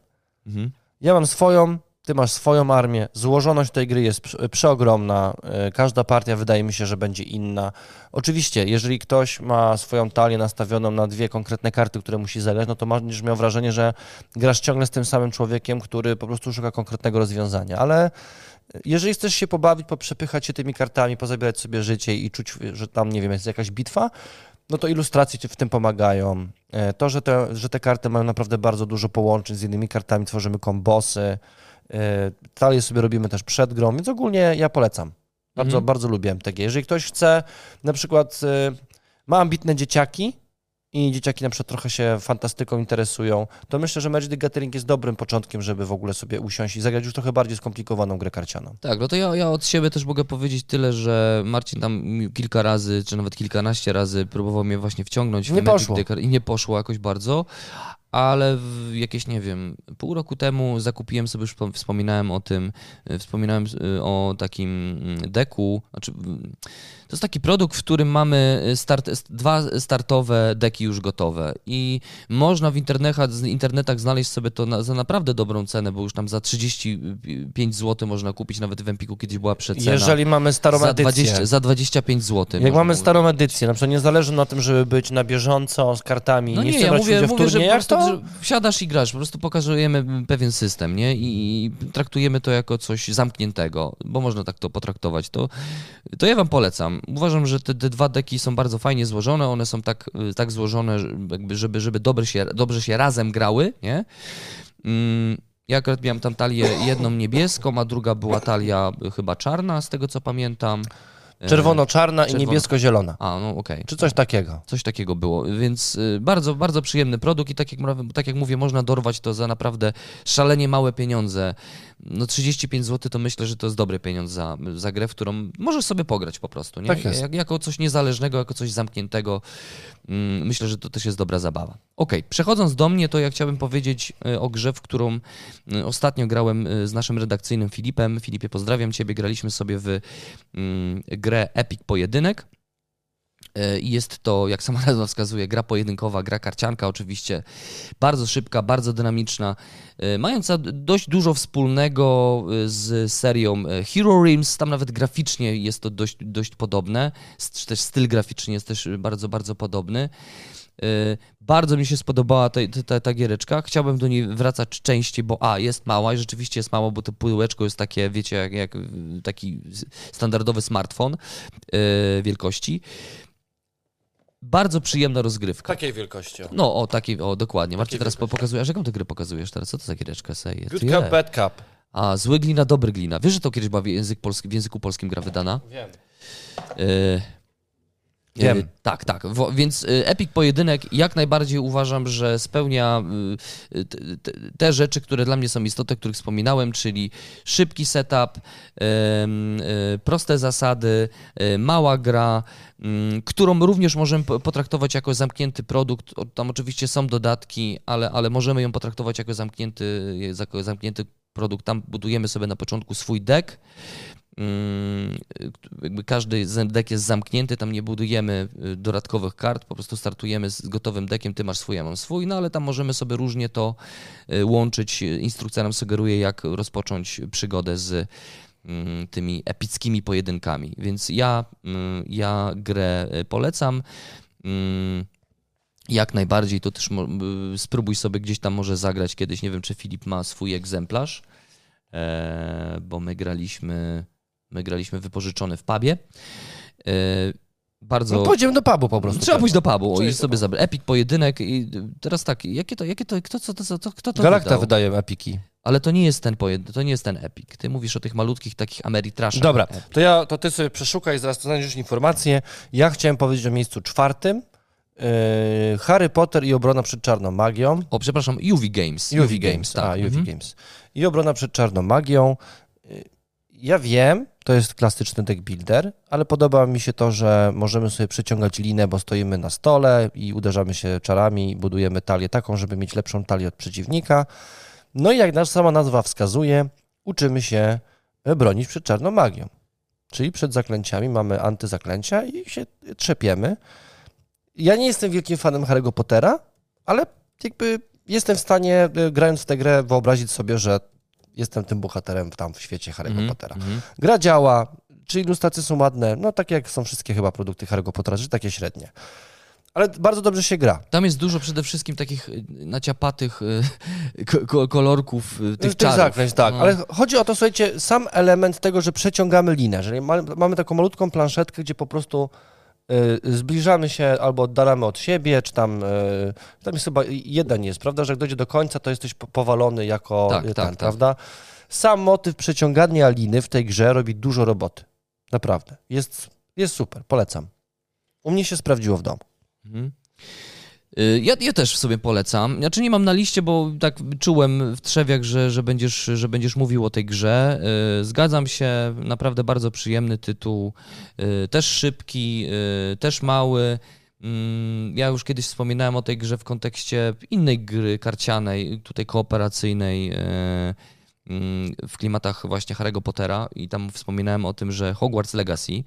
Mhm. Ja mam swoją, ty masz swoją armię. Złożoność tej gry jest prze- przeogromna. E, Każda partia wydaje mi się, że będzie inna. Oczywiście, jeżeli ktoś ma swoją talię nastawioną na dwie konkretne karty, które musi zagrać, no to będziesz miał wrażenie, że grasz ciągle z tym samym człowiekiem, który po prostu szuka konkretnego rozwiązania. Ale jeżeli chcesz się pobawić, poprzepychać się tymi kartami, pozabierać sobie życie i czuć, że tam, nie wiem, jest jakaś bitwa, no to ilustracje ci w tym pomagają. E, To, że te, że te karty mają naprawdę bardzo dużo połączeń z innymi kartami, tworzymy kombosy, e, talię sobie robimy też przed grą, więc ogólnie ja polecam. Bardzo, Mhm. bardzo lubię MTG. Jeżeli ktoś chce, na przykład e, ma ambitne dzieciaki, i dzieciaki na przykład trochę się fantastyką interesują, to myślę, że Magic the Gathering jest dobrym początkiem, żeby w ogóle sobie usiąść i zagrać już trochę bardziej skomplikowaną grę karcianą. Tak, no to ja, ja od siebie też mogę powiedzieć tyle, że Marcin tam kilka razy, czy nawet kilkanaście razy próbował mnie właśnie wciągnąć w Nie poszło. i nie poszło jakoś bardzo, ale jakieś, nie wiem, pół roku temu zakupiłem sobie, już wspom- wspominałem o tym, y, wspominałem y, o takim mm, deku, znaczy mm, to jest taki produkt, w którym mamy y, start, dwa startowe deki już gotowe i można w internetach, internetach znaleźć sobie to na, za naprawdę dobrą cenę, bo już tam za 35 zł można kupić, nawet w Empiku kiedyś była przecena. Jeżeli mamy starą za, edycję, 20, za 25 zł. jak mamy starą edycję, na przykład nie zależy na tym, żeby być na bieżąco z kartami, No nie, nie, chcę ja brać mówię, w mówię turniejach, to że wsiadasz i grasz, po prostu pokazujemy pewien system, nie? I, I traktujemy to jako coś zamkniętego, bo można tak to potraktować. To, to ja wam polecam. Uważam, że te, te dwa deki są bardzo fajnie złożone, one są tak, y, tak złożone, żeby, żeby dobrze, się, dobrze się razem grały, nie? Mm, Ja akurat miałem tam talię jedną niebieską, a druga była talia chyba czarna, z tego co pamiętam. E, czerwono-czarna i czerwono- niebiesko-zielona, A, no okej. czy coś takiego. Coś takiego było, więc y, bardzo, bardzo przyjemny produkt i tak jak, tak jak mówię, można dorwać to za naprawdę szalenie małe pieniądze. No 35 zł to myślę, że to jest dobry pieniądz za, za grę, w którą możesz sobie pograć po prostu. Nie? Tak jest. Jak, jako coś niezależnego, jako coś zamkniętego. mm, Myślę, że to też jest dobra zabawa. Okej, przechodząc do mnie, to ja chciałbym powiedzieć y, o grze, w którą y, ostatnio grałem z naszym redakcyjnym Filipem. Filipie, pozdrawiam Ciebie. Graliśmy sobie w mm, grę Epic Pojedynek. E, jest to, jak sama nazwa wskazuje, gra pojedynkowa, gra karcianka oczywiście, bardzo szybka, bardzo dynamiczna, e, mająca dość dużo wspólnego e, z serią Hero Realms, tam nawet graficznie jest to dość, dość podobne, też styl graficzny jest też bardzo, bardzo podobny. Bardzo mi się spodobała ta, ta, ta giereczka. Chciałbym do niej wracać częściej, bo a, jest mała i rzeczywiście jest mała, bo to pudełeczko jest takie, wiecie, jak, jak taki standardowy smartfon e, wielkości. Bardzo przyjemna rozgrywka. Takiej wielkości. No, o, taki, o, dokładnie. Marcin teraz wielkości. pokazuje. A jaką ty grę pokazujesz teraz? Co to za giereczka? Seje? Good Ty cup, bad cup. A, zły glina, dobry glina. Wiesz, że to kiedyś była w, język polski, w języku polskim gra wydana? Wiem. E, Wiem. tak, tak. Więc e, Epic Pojedynek jak najbardziej uważam, że spełnia e, te, te, te rzeczy, które dla mnie są istotne, których wspominałem, czyli szybki setup, e, proste zasady, e, mała gra, mm, którą również możemy po- potraktować jako zamknięty produkt. Tam oczywiście są dodatki, ale, ale możemy ją potraktować jako zamknięty, jako zamknięty produkt. Tam budujemy sobie na początku swój deck. Mm, jakby każdy deck jest zamknięty, tam nie budujemy y, dodatkowych kart, po prostu startujemy z gotowym deckiem, ty masz swój, ja mam swój, no ale tam możemy sobie różnie to y, łączyć. Instrukcja nam sugeruje, jak rozpocząć przygodę z mm, tymi epickimi pojedynkami, więc ja, mm, ja grę y, polecam. Jak najbardziej, to też spróbuj sobie gdzieś tam może zagrać kiedyś. Nie wiem, czy Filip ma swój egzemplarz, e, bo my graliśmy, my graliśmy wypożyczony w pubie. E, bardzo. No pójdziemy do pubu po prostu. Trzeba pójść do pubu i sobie zabrać. Epic pojedynek i teraz tak, jakie to, jakie to, kto, co, to, co, kto to Galakta wydał? wydaje epiki. Ale to nie jest ten pojedynek, to nie jest ten Epic. Ty mówisz o tych malutkich takich Ameritraszach. Dobra, Epic. to ja, to ty sobie przeszukaj, zaraz znajdziesz informacje. Ja chciałem powiedzieć o miejscu czwartym. Yy, Harry Potter i obrona przed czarną magią. O, przepraszam, UV Games. UV Games, tak. a, UV Mhm. Games. I obrona przed czarną magią. Yy, Ja wiem, to jest klasyczny deck builder, ale podoba mi się to, że możemy sobie przeciągać linę, bo stoimy na stole i uderzamy się czarami, budujemy talię taką, żeby mieć lepszą talię od przeciwnika. No i jak nasza sama nazwa wskazuje, uczymy się e, bronić przed czarną magią. Czyli przed zaklęciami mamy antyzaklęcia i się trzepiemy. Ja nie jestem wielkim fanem Harry'ego Pottera, ale jakby jestem w stanie, e, grając w tę grę, wyobrazić sobie, że jestem tym bohaterem tam w świecie Harry'ego Mhm, Pottera. mhm. Gra działa, czy ilustracje są ładne, no tak jak są wszystkie chyba produkty Harry'ego Pottera, że takie średnie. Ale bardzo dobrze się gra. Tam jest dużo przede wszystkim takich y, naciapatych y, ko- ko- kolorków y, tych Tych czarów. zaklęć, tak. No. Ale chodzi o to, słuchajcie, sam element tego, że przeciągamy linę, że ma, mamy taką malutką planszetkę, gdzie po prostu zbliżamy się albo oddalamy od siebie, czy tam, y, tam jest chyba jeden jest, prawda, że jak dojdzie do końca, to jesteś po- powalony jako Tak, y, tak, ten, tak. prawda? Sam motyw przeciągania liny w tej grze robi dużo roboty. Naprawdę. Jest, jest super, polecam. U mnie się sprawdziło w domu. Mhm. Y, Ja, ja też sobie polecam. Znaczy nie mam na liście, bo tak czułem w trzewiach, że, że, będziesz, że będziesz mówił o tej grze. Y, Zgadzam się, naprawdę bardzo przyjemny tytuł. Y, Też szybki, też mały. Mm, Ja już kiedyś wspominałem o tej grze w kontekście innej gry karcianej, tutaj kooperacyjnej, w klimatach właśnie Harry'ego Pottera i tam wspominałem o tym, że Hogwarts Legacy,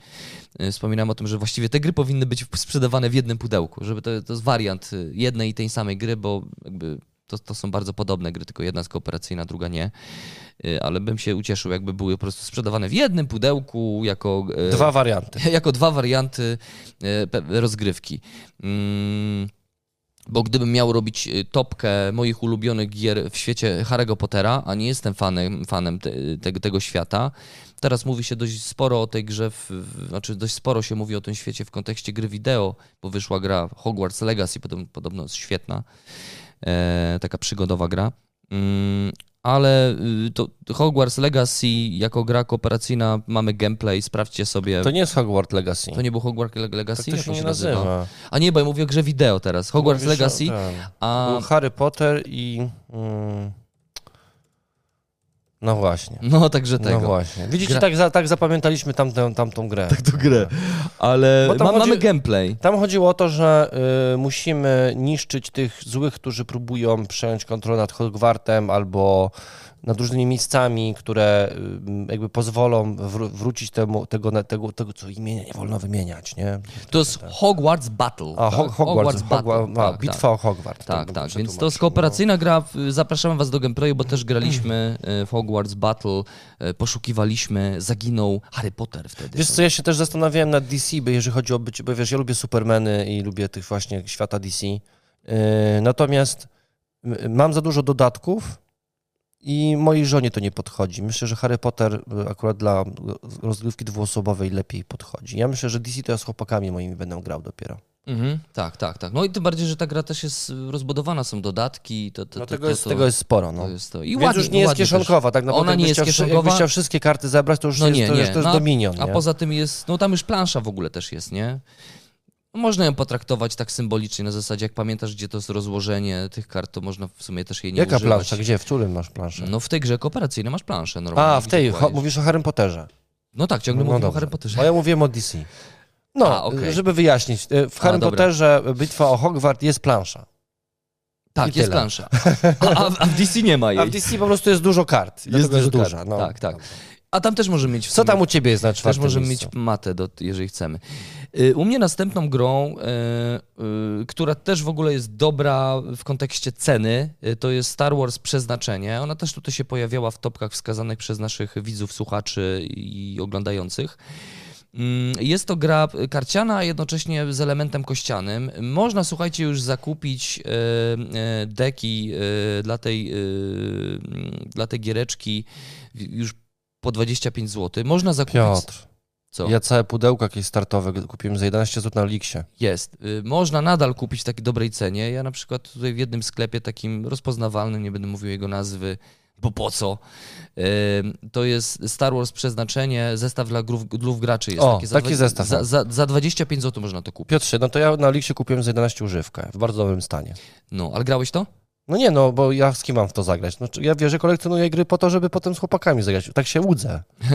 y, wspominałem o tym, że właściwie te gry powinny być sprzedawane w jednym pudełku, żeby to, to jest wariant y, jednej i tej samej gry, bo jakby to, to są bardzo podobne gry, tylko jedna jest kooperacyjna, druga nie. Y, Ale bym się ucieszył, jakby były po prostu sprzedawane w jednym pudełku jako Dwa warianty. jako dwa warianty rozgrywki. Mm, Bo gdybym miał robić e, topkę moich ulubionych gier w świecie Harry'ego Pottera, a nie jestem fanem, fanem te, tego, tego świata, teraz mówi się dość sporo o tej grze, w, znaczy dość sporo się mówi o tym świecie w kontekście gry wideo, bo wyszła gra Hogwarts Legacy, podobno, podobno jest świetna, e, taka przygodowa gra. Mm, ale y, to Hogwarts Legacy jako gra kooperacyjna mamy gameplay, sprawdźcie sobie. To nie jest Hogwarts Legacy. To nie był Hogwarts Le- Legacy? tak to się nie nazywa? nazywa. A nie, bo ja mówię o grze wideo teraz. Hogwarts Mówisz o- Legacy, tak. a... Harry Potter i... Mm, no właśnie. No, także No tego. właśnie. Widzicie, Gra- tak, za, tak zapamiętaliśmy tamtę, tamtą grę. Tak to grę. Ale ma, chodzi- mamy gameplay. Tam chodziło o to, że y, musimy niszczyć tych złych, którzy próbują przejąć kontrolę nad Hogwartem albo nad różnymi miejscami, które y, jakby pozwolą wró- wrócić temu, tego, na- tego, tego, co imienia nie wolno wymieniać, nie? To jest Hogwarts Battle. A, tak? Ho- Hogwarts, Battle. Hogwarts, a, tak, bitwa tak. o Hogwart. Tak, tak, więc to jest kooperacyjna gra. Zapraszamy was do gameplayu, bo też graliśmy e, w Hogwarts Battle, e, poszukiwaliśmy, zaginął Harry Potter wtedy. Wiesz co, ja się też zastanawiałem nad DC, bo jeżeli chodzi o bycie, bo wiesz, ja lubię Supermany i lubię tych właśnie świata DC. Yy, natomiast mam za dużo dodatków i mojej żonie to nie podchodzi. Myślę, że Harry Potter y, akurat dla rozgrywki dwuosobowej lepiej podchodzi. Ja myślę, że DC to ja z chłopakami moimi będę grał dopiero. Mhm, tak, tak, tak. No i tym bardziej, że ta gra też jest rozbudowana, są dodatki. To, to, No to, tego, to, jest, to, tego jest sporo, no. to jest to. I Więc ładnie, już nie jest ładnie kieszonkowa, tak naprawdę. Ona nie jest kieszonkowa. Jakbyś chciał wszystkie karty zebrać, to już No jest, nie, to, nie. Już, to jest No, Dominion, A nie? poza tym jest, no tam już plansza w ogóle też jest, nie? Można ją potraktować tak symbolicznie, na zasadzie, jak pamiętasz, gdzie to jest rozłożenie tych kart, to można w sumie też jej nie Jaka używać. plansza? Gdzie? W którym masz planszę? No w tej grze kooperacyjnej masz planszę normalnie. A, w tej, mówisz o Harry Potterze. No tak, ciągle No mówimy o. Harry Potterze. Bo ja mówiłem o DC. No, A, okej. żeby wyjaśnić, e, w Harry. Potterze bitwa o Hogwart jest plansza. Tak, i jest tyle. plansza. A, a, w DC nie ma jej. A w DC po prostu jest dużo kart. Jest, dużo jest kart. duża. No. Tak, tak. A tam też możemy mieć Co tam u ciebie jest na Też czwartym możemy miejscu? mieć matę, do, jeżeli chcemy. Y, U mnie następną grą, y, y, która też w ogóle jest dobra w kontekście ceny, y, to jest Star Wars Przeznaczenie. Ona też tutaj się pojawiała w topkach wskazanych przez naszych widzów, słuchaczy i oglądających. Mm, Jest to gra karciana, jednocześnie z elementem kościanym. Można, słuchajcie, już zakupić e, e, deki e, dla tej, mm, dla tej giereczki już po 25 zł. Można zakupić... Piotr, Co? ja całe pudełko jakieś startowe kupiłem za 11 zł na Liksie. Jest. Y, Można nadal kupić w takiej dobrej cenie. Ja na przykład tutaj w jednym sklepie takim rozpoznawalnym, nie będę mówił jego nazwy, bo po co, to jest Star Wars Przeznaczenie, zestaw dla grów, glów graczy jest. O, takie za taki dwa- zestaw Za, mam. za, za 25 zł można to kupić. Piotrze, no to ja na Liksie kupiłem za 11 używkę, w bardzo dobrym stanie. No, ale grałeś to? No nie, no, bo ja z kim mam w to zagrać? No, ja wiesz, że kolekcjonuję gry po to, żeby potem z chłopakami zagrać. Tak się łudzę.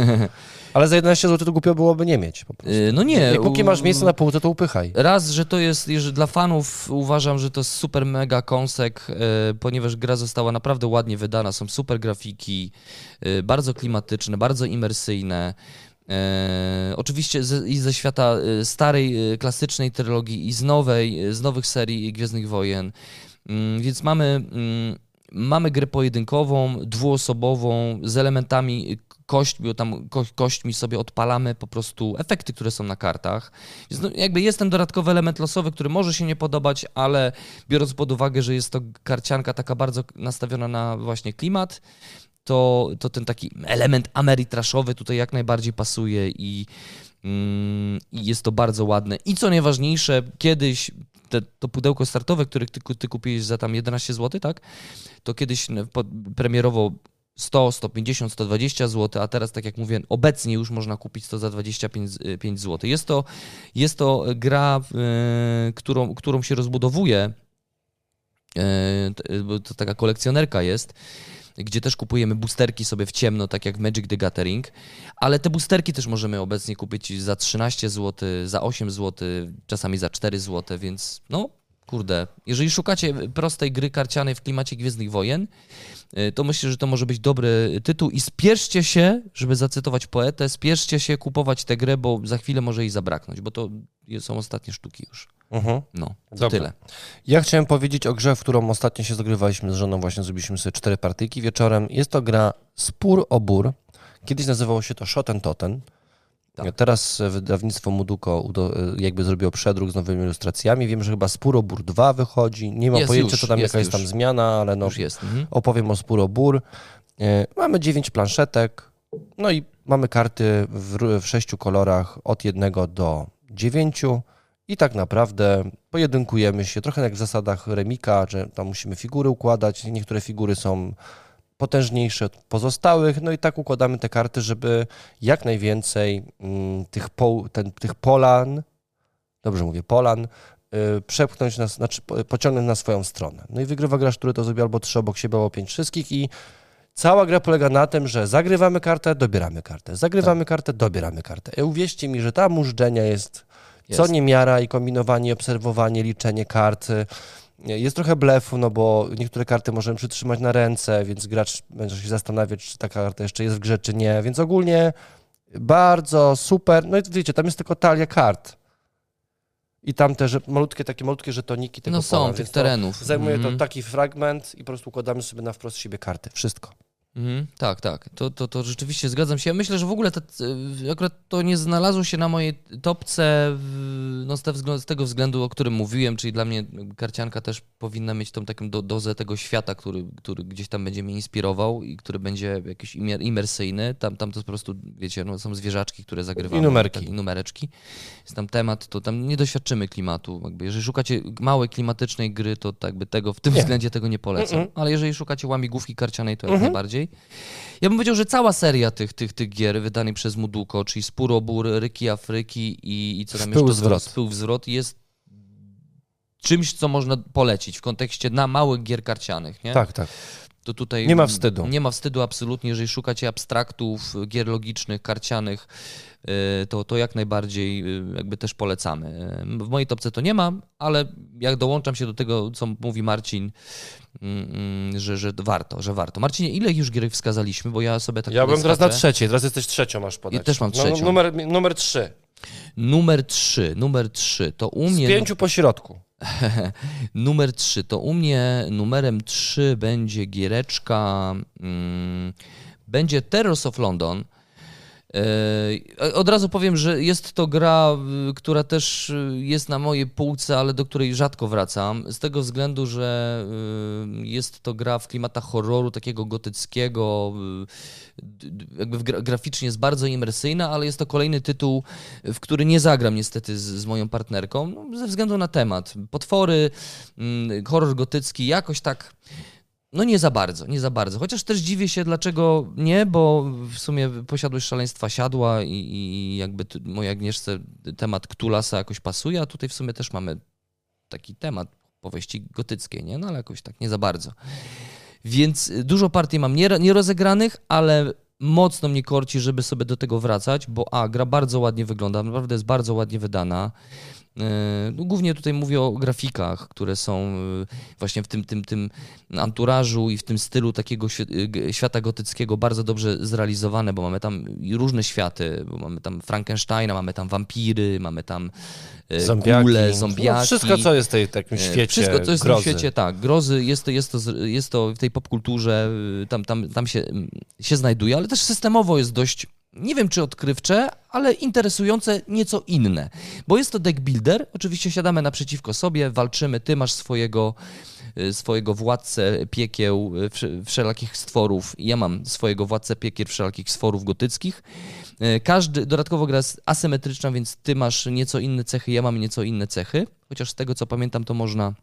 Ale za 11 zł to głupio byłoby nie mieć po prostu. Y, No nie. I póki masz miejsce na półce, to upychaj. Raz, że to jest, jeżeli dla fanów uważam, że to jest super mega kąsek, e, ponieważ gra została naprawdę ładnie wydana, są super grafiki, e, bardzo klimatyczne, bardzo imersyjne. E, oczywiście z, i ze świata e, starej, klasycznej trylogii i z nowej, z nowych serii Gwiezdnych Wojen. Mm, więc mamy, mm, mamy grę pojedynkową, dwuosobową, z elementami kość, bo tam ko, kośćmi sobie odpalamy po prostu efekty, które są na kartach. Więc no, jakby jest ten dodatkowy element losowy, który może się nie podobać, ale biorąc pod uwagę, że jest to karcianka taka bardzo nastawiona na właśnie klimat, to, to ten taki element ameritraszowy tutaj jak najbardziej pasuje i, mm, i jest to bardzo ładne. I co najważniejsze, kiedyś te, to pudełko startowe, które ty, ty kupiłeś za tam 11 zł, tak? To kiedyś no, premierowo 100, 150, 120 zł, a teraz, tak jak mówię, obecnie już można kupić to za 25 z- 5 zł. Jest to, jest to gra, y, którą, którą się rozbudowuje bo to taka kolekcjonerka jest, gdzie też kupujemy boosterki sobie w ciemno, tak jak Magic the Gathering, ale te boosterki też możemy obecnie kupić za 13 zł, za 8 zł, czasami za 4 zł, więc no kurde, jeżeli szukacie prostej gry karcianej w klimacie Gwiezdnych Wojen, y, to myślę, że to może być dobry tytuł i spieszcie się, żeby zacytować poetę, spieszcie się kupować tę grę, bo za chwilę może jej zabraknąć, bo to są ostatnie sztuki już. Mhm. No, to Dobra. tyle. Ja chciałem powiedzieć o grze, w którą ostatnio się zagrywaliśmy z żoną, właśnie zrobiliśmy sobie cztery partyjki wieczorem. Jest to gra Spór o Bór. Kiedyś nazywało się to Shoten Toten. Tak. Teraz wydawnictwo Muduko udo- jakby zrobiło przedruk z nowymi ilustracjami. Wiem, że chyba Spór o Bór 2 wychodzi. Nie mam Jest pojęcia, już, co tam jest jaka jest tam zmiana, ale no, Już jest. Mhm. opowiem o Spór o Bór. E, Mamy 9 planszetek, no i mamy karty w, w sześciu kolorach od jednego do dziewięciu i tak naprawdę pojedynkujemy się, trochę jak w zasadach Remika, że tam musimy figury układać, niektóre figury są potężniejsze od pozostałych, no i tak układamy te karty, żeby jak najwięcej mm, tych, po, ten, tych polan, dobrze mówię, polan, y, przepchnąć nas, znaczy po- pociągnąć na swoją stronę. No i wygrywa gracz, który to zrobi albo trzy obok siebie, albo pięć wszystkich i cała gra polega na tym, że zagrywamy kartę, dobieramy kartę, zagrywamy kartę, dobieramy kartę. I uwierzcie mi, że ta mużdżenia jest, co Jest. niemiara i kombinowanie, obserwowanie, liczenie kart. Jest trochę blefu, no bo niektóre karty możemy przytrzymać na ręce, więc gracz będzie się zastanawiać, czy ta karta jeszcze jest w grze, czy nie. Więc ogólnie bardzo super. No i wiecie, tam jest tylko talia kart. I tam te że, malutkie, takie malutkie żetoniki tego No są pola, tych terenów. Zajmuje Mhm. to taki fragment i po prostu układamy sobie na wprost siebie karty. Wszystko. Mhm, tak, tak. To, to, to rzeczywiście zgadzam się. Ja myślę, że w ogóle te, akurat to nie znalazło się na mojej topce no z, te z tego względu, o którym mówiłem, czyli dla mnie karcianka też powinna mieć tą taką do, dozę tego świata, który, który gdzieś tam będzie mnie inspirował i który będzie jakiś imer, imersyjny. Tam, tam to po prostu, wiecie, no, są zwierzaczki, które zagrywamy. I numerki. Tak, I numereczki. Jest tam temat, to tam nie doświadczymy klimatu. Jakby, jeżeli szukacie małej klimatycznej gry, to tak jakby tego, w tym Nie. względzie tego nie polecam. Mm-mm. Ale jeżeli szukacie łamigłówki karcianej, to jak Mhm. najbardziej. Ja bym powiedział, że cała seria tych, tych, tych gier wydanych przez Muduko, czyli Spurobór, Ryki Afryki i, i co tam Wpył jeszcze? zwrot. Wpył zwrot jest czymś, co można polecić w kontekście na małych gier karcianych, nie? Tak, tak. To tutaj Nie ma wstydu. Nie ma wstydu absolutnie, jeżeli szukacie abstraktów, gier logicznych, karcianych, y, to, to jak najbardziej y, jakby też polecamy. Y, W mojej topce to nie mam, ale jak dołączam się do tego, co mówi Marcin, mm, mm, że, że warto, że warto. Marcinie, ile już gier wskazaliśmy, bo ja sobie tak Ja byłem teraz na trzeciej, teraz jesteś trzecią, masz podać. Ja też mam No, trzecią. numer, numer trzy. Numer 3, numer 3, to u Z mnie... pięciu po środku. Numer 3. To u mnie numerem 3 będzie giereczka. Mm, będzie Terrors of London. E, Od razu powiem, że jest to gra, która też y, jest na mojej półce, ale do której rzadko wracam. Z tego względu, że y, jest to gra w klimatach horroru, takiego gotyckiego. Jakby graficznie jest bardzo imersyjna, ale jest to kolejny tytuł, w który nie zagram niestety z, z moją partnerką, no, ze względu na temat. Potwory, mm, horror gotycki, jakoś tak. No nie za bardzo, nie za bardzo. Chociaż też dziwię się, dlaczego nie, bo w sumie posiadłość szaleństwa siadła i, i jakby t- mojej Agnieszce temat Ktulasa jakoś pasuje, a tutaj w sumie też mamy taki temat powieści gotyckiej, nie? No ale jakoś tak nie za bardzo. Więc dużo partii mam nie- nierozegranych, ale mocno mnie korci, żeby sobie do tego wracać, bo a, gra bardzo ładnie wygląda, naprawdę jest bardzo ładnie wydana. Yy, no, Głównie tutaj mówię o grafikach, które są yy, właśnie w tym, tym, tym anturażu i w tym stylu takiego g- świata gotyckiego bardzo dobrze zrealizowane, bo mamy tam różne światy, bo mamy tam Frankensteina, mamy tam wampiry, mamy tam Zombiaki. kule, zombiaki. No, wszystko, co jest w tej takim E, świecie Wszystko, co jest grozy. w tym świecie, tak. Grozy, jest to, jest to, jest to w tej popkulturze, tam, tam, tam się, mm, się znajduje, ale też systemowo jest dość, nie wiem czy odkrywcze, ale interesujące, nieco inne. Bo jest to deck builder, oczywiście siadamy naprzeciwko sobie, walczymy, ty masz swojego y, swojego władcę piekieł y, wsze- wszelakich stworów. Ja mam swojego władcę piekier wszelakich stworów gotyckich. Y, Każdy, dodatkowo gra jest asymetryczna, więc ty masz nieco inne cechy, ja mam nieco inne cechy. Chociaż z tego co pamiętam, to można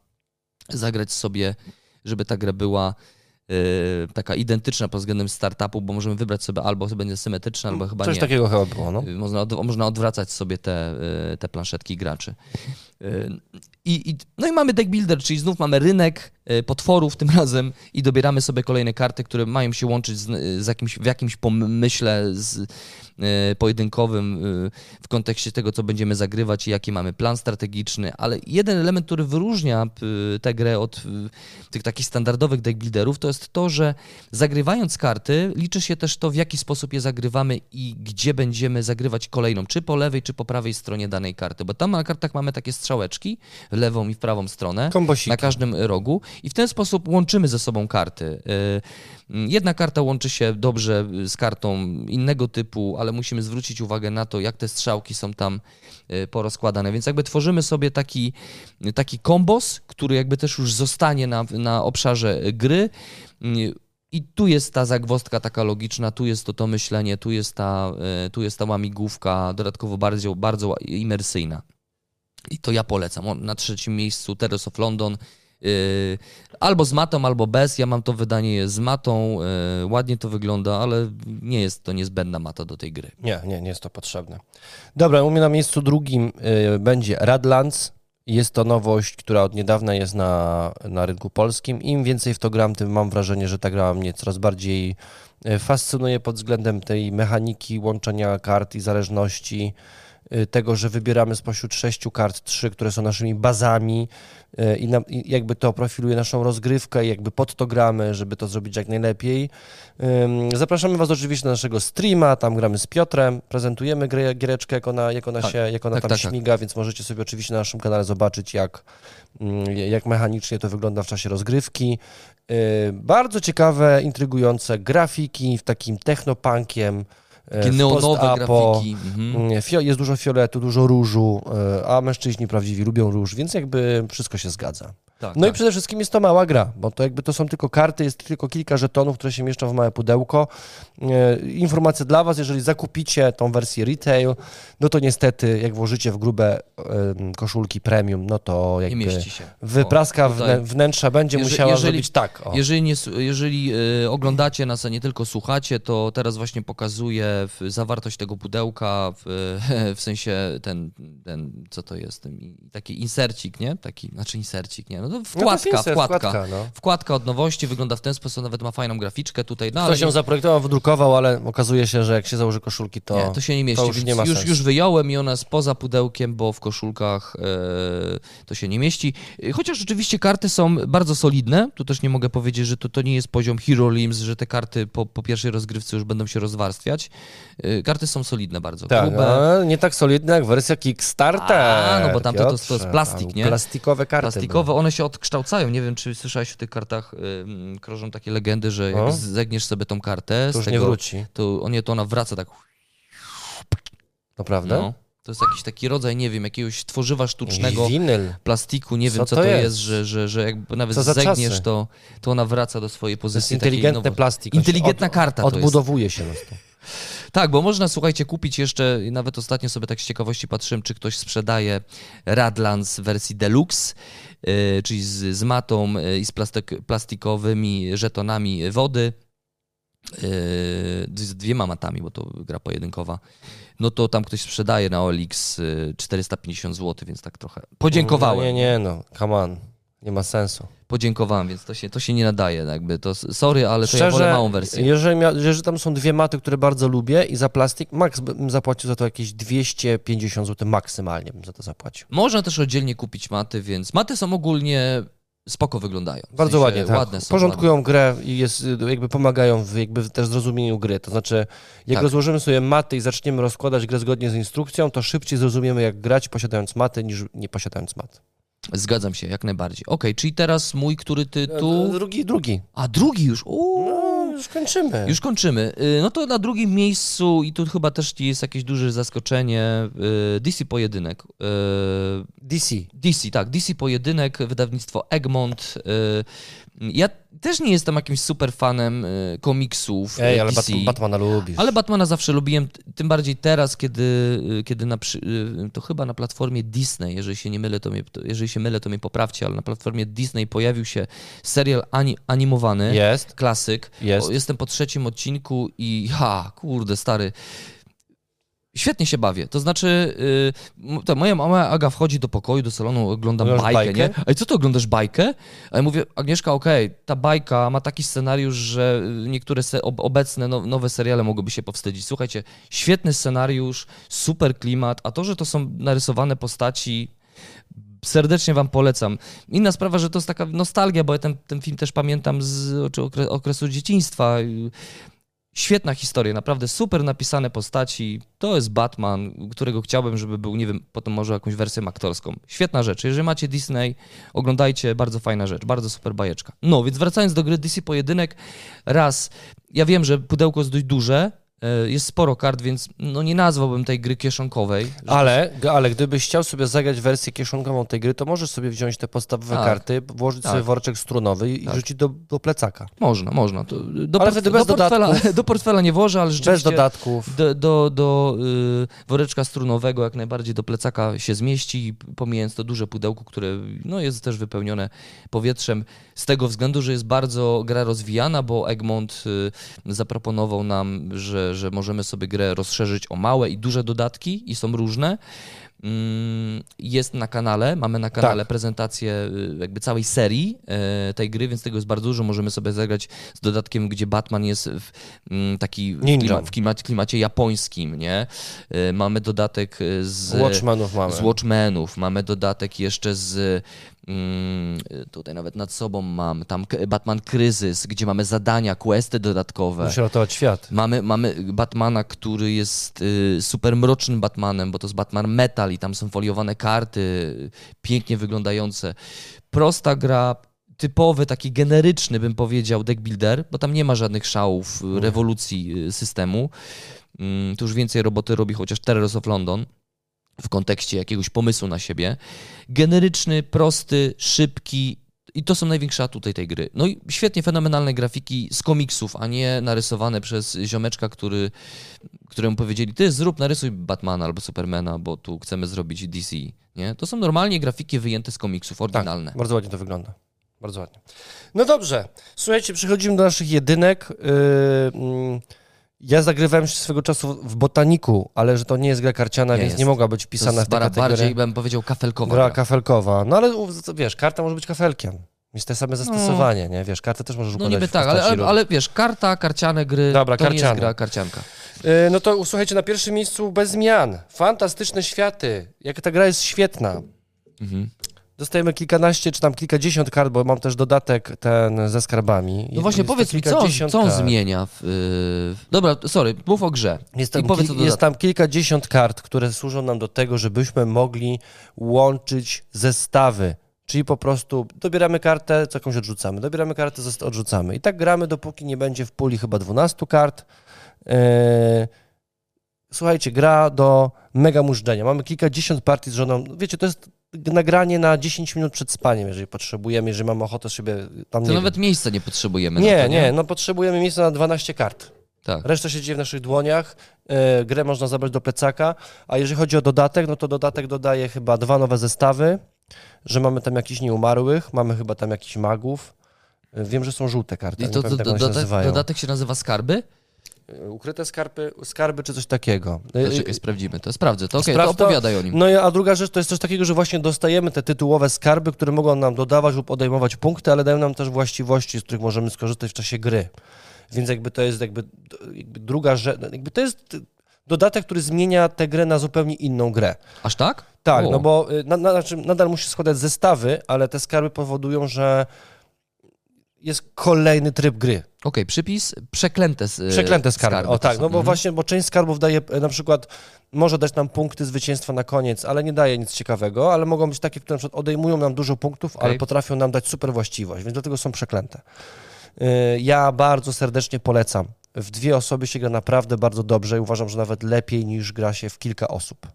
zagrać sobie, żeby ta gra była taka identyczna pod względem startupu, bo możemy wybrać sobie albo będzie symetryczna, albo chyba Coś nie. takiego chyba było, no. Y, Można, od, można odwracać sobie te, y, te planszetki graczy. Y, I, i, no i mamy deck builder, czyli znów mamy rynek, potworów tym razem i dobieramy sobie kolejne karty, które mają się łączyć z, z jakimś, w jakimś pomyśle z, e, pojedynkowym e, w kontekście tego, co będziemy zagrywać i jaki mamy plan strategiczny, ale jeden element, który wyróżnia e, tę grę od e, tych takich standardowych deckbuilderów, to jest to, że zagrywając karty, liczy się też to, w jaki sposób je zagrywamy i gdzie będziemy zagrywać kolejną, czy po lewej, czy po prawej stronie danej karty, bo tam na kartach mamy takie strzałeczki w lewą i w prawą stronę, Kombosiki. na każdym rogu i w ten sposób łączymy ze sobą karty. Y, Jedna karta łączy się dobrze z kartą innego typu, ale musimy zwrócić uwagę na to, jak te strzałki są tam y, porozkładane. Więc jakby tworzymy sobie taki, taki kombos, który jakby też już zostanie na, na obszarze gry. Y, I tu jest ta zagwozdka taka logiczna, tu jest to to myślenie, tu jest ta, tu jest ta łamigłówka, dodatkowo bardzo, bardzo imersyjna. I to ja polecam. Na trzecim miejscu Terrace of London. Albo z matą, albo bez. Ja mam to wydanie z matą. Yy, ładnie to wygląda, ale nie jest to niezbędna mata do tej gry. Nie, nie, nie jest to potrzebne. Dobra, u mnie na miejscu drugim y, będzie Radlands. Jest to nowość, która od niedawna jest na, na rynku polskim. Im więcej w to gram, tym mam wrażenie, że ta gra mnie coraz bardziej y, fascynuje pod względem tej mechaniki łączenia kart i zależności. Tego, że wybieramy spośród sześciu kart trzy, które są naszymi bazami i, na, i jakby to profiluje naszą rozgrywkę i jakby pod to gramy, żeby to zrobić jak najlepiej. Zapraszamy Was oczywiście na naszego streama, tam gramy z Piotrem, prezentujemy grę, giereczkę, jak ona, jak ona, Tak, się, jak ona tak, tam tak, tak. śmiga, więc możecie sobie oczywiście na naszym kanale zobaczyć, jak, mm, jak mechanicznie to wygląda w czasie rozgrywki. Yy, Bardzo ciekawe, intrygujące grafiki w takim technopunkiem. Yy, Takie neonowe grafiki. Mhm. Fio, jest dużo fioletu, dużo różu, yy, a mężczyźni prawdziwi lubią róż, więc jakby wszystko się zgadza. Tak, No i tak. przede wszystkim jest to mała gra, bo to jakby to są tylko karty, jest tylko kilka żetonów, które się mieszczą w małe pudełko. E, Informacja dla Was, jeżeli zakupicie tą wersję retail, no to niestety jak włożycie w grube koszulki premium, no to jakby wypraska O, tutaj- wnę- wnętrza będzie Jeże- musiała jeżeli- zrobić tak. O. Jeżeli, nie, jeżeli y, oglądacie nas, a nie tylko słuchacie, to teraz właśnie pokazuję zawartość tego pudełka, w, w sensie ten, ten, co to jest, ten, i- taki insercik, nie? Taki, znaczy insercik, nie? No to No to wkładka, insert, wkładka. wkładka, no. Wkładka od nowości, wygląda w ten sposób, nawet ma fajną graficzkę tutaj. No, Ktoś ją nie- zaprojektował, wydrukował, ale okazuje się, że jak się założy koszulki, to, nie, to się nie mieści, już więc nie ma już, sensu. już wyjąłem i ona jest poza pudełkiem, bo w koszulkach e, to się nie mieści. E, Chociaż rzeczywiście karty są bardzo solidne, tu też nie mogę powiedzieć, że to, to nie jest poziom Hero Limbs, że te karty po, po pierwszej rozgrywce już będą się rozwarstwiać. E, Karty są solidne bardzo, Tak, grube, a nie tak solidne jak wersja Kickstarter. A, no bo tamte to- to jest plastik, nie? Plastikowe karty. plastikowe, one się odkształcają. Nie wiem, czy słyszałeś o tych kartach, y, krążą takie legendy, że jak zegniesz sobie tą kartę, To już tego, nie wróci. to, o nie, to ona wraca tak Naprawdę? No, to jest jakiś taki rodzaj, nie wiem, jakiegoś tworzywa sztucznego winyl. plastiku, nie wiem co to to jest? jest, że, że, że jakby nawet zegniesz, to, to ona wraca do swojej To jest pozycji. inteligentny plastik. Inteligentna karta to jest. Odbudowuje się nas to. Tak, bo można, słuchajcie, kupić jeszcze, i nawet ostatnio sobie tak z ciekawości patrzyłem, czy ktoś sprzedaje Radlands w wersji deluxe, czyli z, z matą yy, i z plastik, plastikowymi żetonami wody, yy, z dwiema matami, bo to gra pojedynkowa. No to tam ktoś sprzedaje na OLX yy, 450 zł, więc tak trochę podziękowałem. No, nie, nie, no, come on. Nie ma sensu. Podziękowałem, więc to się, to się nie nadaje, jakby to sorry, ale to Szczerze, ja wolę małą wersję. Jeżeli, jeżeli tam są dwie maty, które bardzo lubię i za plastik, max bym zapłacił za to jakieś 250 zł maksymalnie bym za to zapłacił. Można też oddzielnie kupić maty, więc maty są ogólnie spoko wyglądają. W Bardzo sensie ładnie, tak. Ładne są, Porządkują grę i jest, jakby pomagają w jakby też zrozumieniu gry. To znaczy, jak Tak. rozłożymy sobie maty i zaczniemy rozkładać grę zgodnie z instrukcją, to szybciej zrozumiemy, jak grać posiadając maty, niż nie posiadając mat. Zgadzam się, jak najbardziej. Okej, czyli teraz mój, który tytuł... Drugi, drugi. A, drugi już. Uuu. No, już kończymy. Już kończymy. Y, No to na drugim miejscu, i tu chyba też jest jakieś duże zaskoczenie, y, DC Pojedynek. Y, DC. DC, tak, DC Pojedynek, wydawnictwo Egmont. Ja też nie jestem jakimś super fanem y, komiksów Ej, ale DC. Bat- Batmana lubisz. Ale Batmana zawsze lubiłem, tym bardziej teraz, kiedy, y, kiedy na, y, to chyba na platformie Disney, jeżeli się nie mylę, to mnie, jeżeli się mylę, to mnie poprawcie, ale na platformie Disney pojawił się serial ani, animowany, Jest. klasyk. Jest. O, jestem po trzecim odcinku i ha, kurde, stary. Świetnie się bawię. To znaczy, yy, to moja mama Aga wchodzi do pokoju, do salonu, oglądam bajkę, bajkę? nie? A co to oglądasz bajkę? A ja mówię, Agnieszka, okej, ta bajka ma taki scenariusz, że y, niektóre se, ob, obecne no, nowe seriale mogłyby się powstydzić. Słuchajcie, świetny scenariusz, super klimat, a to, że to są narysowane postaci, serdecznie wam polecam. Inna sprawa, że to jest taka nostalgia, bo ja ten, ten film też pamiętam z okre- okresu dzieciństwa. Świetna historia, naprawdę super napisane postaci. To jest Batman, którego chciałbym, żeby był, nie wiem, potem może jakąś wersję aktorską. Świetna rzecz. Jeżeli macie Disney, oglądajcie, bardzo fajna rzecz, bardzo super bajeczka. No, więc wracając do gry DC Pojedynek, raz, ja wiem, że pudełko jest dość duże, jest sporo kart, więc no nie nazwałbym tej gry kieszonkowej. Ale, ale gdybyś chciał sobie zagrać wersję kieszonkową tej gry, to możesz sobie wziąć te podstawowe Tak. karty, włożyć Tak. sobie woreczek strunowy i Tak. rzucić do, do plecaka. Można, można. To, do, Ale wtedy bez do, portfela, dodatków. do portfela nie włożę, ale Bez rzeczywiście... dodatków. Do, do, do y, woreczka strunowego jak najbardziej do plecaka się zmieści, pomijając to duże pudełko, które no, jest też wypełnione powietrzem, z tego względu, że jest bardzo gra rozwijana, bo Egmont y, zaproponował nam, że, że możemy sobie grę rozszerzyć o małe i duże dodatki i są różne. Mm, Jest na kanale, mamy na kanale Tak. prezentację y, jakby całej serii e, tej gry, więc tego jest bardzo dużo. Możemy sobie zagrać z dodatkiem, gdzie Batman jest w, mm, taki w, klima, w klimacie, klimacie japońskim, nie? E, Mamy dodatek z Watchmenów mamy. z Watchmenów, mamy dodatek jeszcze z mm, tutaj nawet nad sobą mam tam Batman Kryzys, gdzie mamy zadania, questy dodatkowe. Musi ratować świat. Mamy, mamy Batmana, który jest y, super mrocznym Batmanem, bo to jest Batman Metal i tam są foliowane karty, pięknie wyglądające. Prosta gra, typowy, taki generyczny bym powiedział deck builder, bo tam nie ma żadnych szałów, rewolucji y, systemu. Mm, Tu już więcej roboty robi chociaż Terrors of London w kontekście jakiegoś pomysłu na siebie. Generyczny, prosty, szybki i to są największe atuty tej gry. No i świetnie fenomenalne grafiki z komiksów, a nie narysowane przez ziomeczka, który, któremu powiedzieli, ty zrób, narysuj Batmana albo Supermana, bo tu chcemy zrobić DC. Nie? To są normalnie grafiki wyjęte z komiksów, oryginalne. Bardzo ładnie to wygląda. Bardzo ładnie. No dobrze. Słuchajcie, przechodzimy do naszych jedynek. Yy, mm, ja zagrywałem się swego czasu w botaniku, ale że to nie jest gra karciana, Nie więc jest. nie mogła być wpisana w tę kategorię. bardziej, bym powiedział, kafelkowa. Gra gra. kafelkowa. No ale wiesz, karta może być kafelkiem. Jest to same zastosowanie, nie? Wiesz, kartę też możesz No układać niby w tak, ale, ale, ale wiesz, karta, karciane gry, Dobra, to nie karciane. jest gra karcianka. Yy, No to słuchajcie, na pierwszym miejscu bez zmian. Fantastyczne światy. Jak ta gra jest świetna. Mhm. Dostajemy kilkanaście, czy tam kilkadziesiąt kart, bo mam też dodatek ten ze skarbami. No właśnie, Jest powiedz mi, co, co on kart. zmienia? W, yy... Dobra, sorry, mów o grze. Jest I tam, powiedz kil- jest tam kilkadziesiąt kart, które służą nam do tego, żebyśmy mogli łączyć zestawy. Czyli po prostu dobieramy kartę, co jakąś odrzucamy, dobieramy kartę, odrzucamy. I tak gramy, dopóki nie będzie w puli chyba 12 kart. Eee, Słuchajcie, gra do mega mużdżenia. Mamy kilkadziesiąt partii z żoną. Wiecie, to jest nagranie na 10 minut przed spaniem, jeżeli potrzebujemy, jeżeli mamy ochotę sobie tam To nie nawet wiem. miejsca nie potrzebujemy. Nie, to, nie, no potrzebujemy miejsca na 12 kart. Tak. Reszta się dzieje w naszych dłoniach. E, grę można zabrać do plecaka. A jeżeli chodzi o dodatek, no to dodatek dodaje chyba dwa nowe zestawy, że mamy tam jakichś nieumarłych, mamy chyba tam jakichś magów. E, Wiem, że są żółte karty, I to, nie to, to, się dodatek się nazywa Skarby? E, Ukryte skarby, skarby czy coś takiego. To czekaj, sprawdzimy to. Sprawdzę to. Okej, Sprawdź to opowiadaj o nim. No i- a druga rzecz to jest coś takiego, że właśnie dostajemy te tytułowe skarby, które mogą nam dodawać lub odejmować punkty, ale dają nam też właściwości, z których możemy skorzystać w czasie gry. Więc jakby to jest jakby, jakby druga rzecz, jakby to jest dodatek, który zmienia tę grę na zupełnie inną grę. Aż tak? Tak, no bo y, na, na, znaczy nadal musi składać zestawy, ale te skarby powodują, że jest kolejny tryb gry. Okej, przypis przeklęte z, Przeklęte skarby. O to tak, no bo Mhm. właśnie, bo część skarbów daje e, na przykład, może dać nam punkty zwycięstwa na koniec, ale nie daje nic ciekawego, ale mogą być takie, które na przykład odejmują nam dużo punktów, ale Okej. potrafią nam dać super właściwość, więc dlatego są przeklęte. Y, Ja bardzo serdecznie polecam. W dwie osoby się gra naprawdę bardzo dobrze i uważam, że nawet lepiej niż gra się w kilka osób.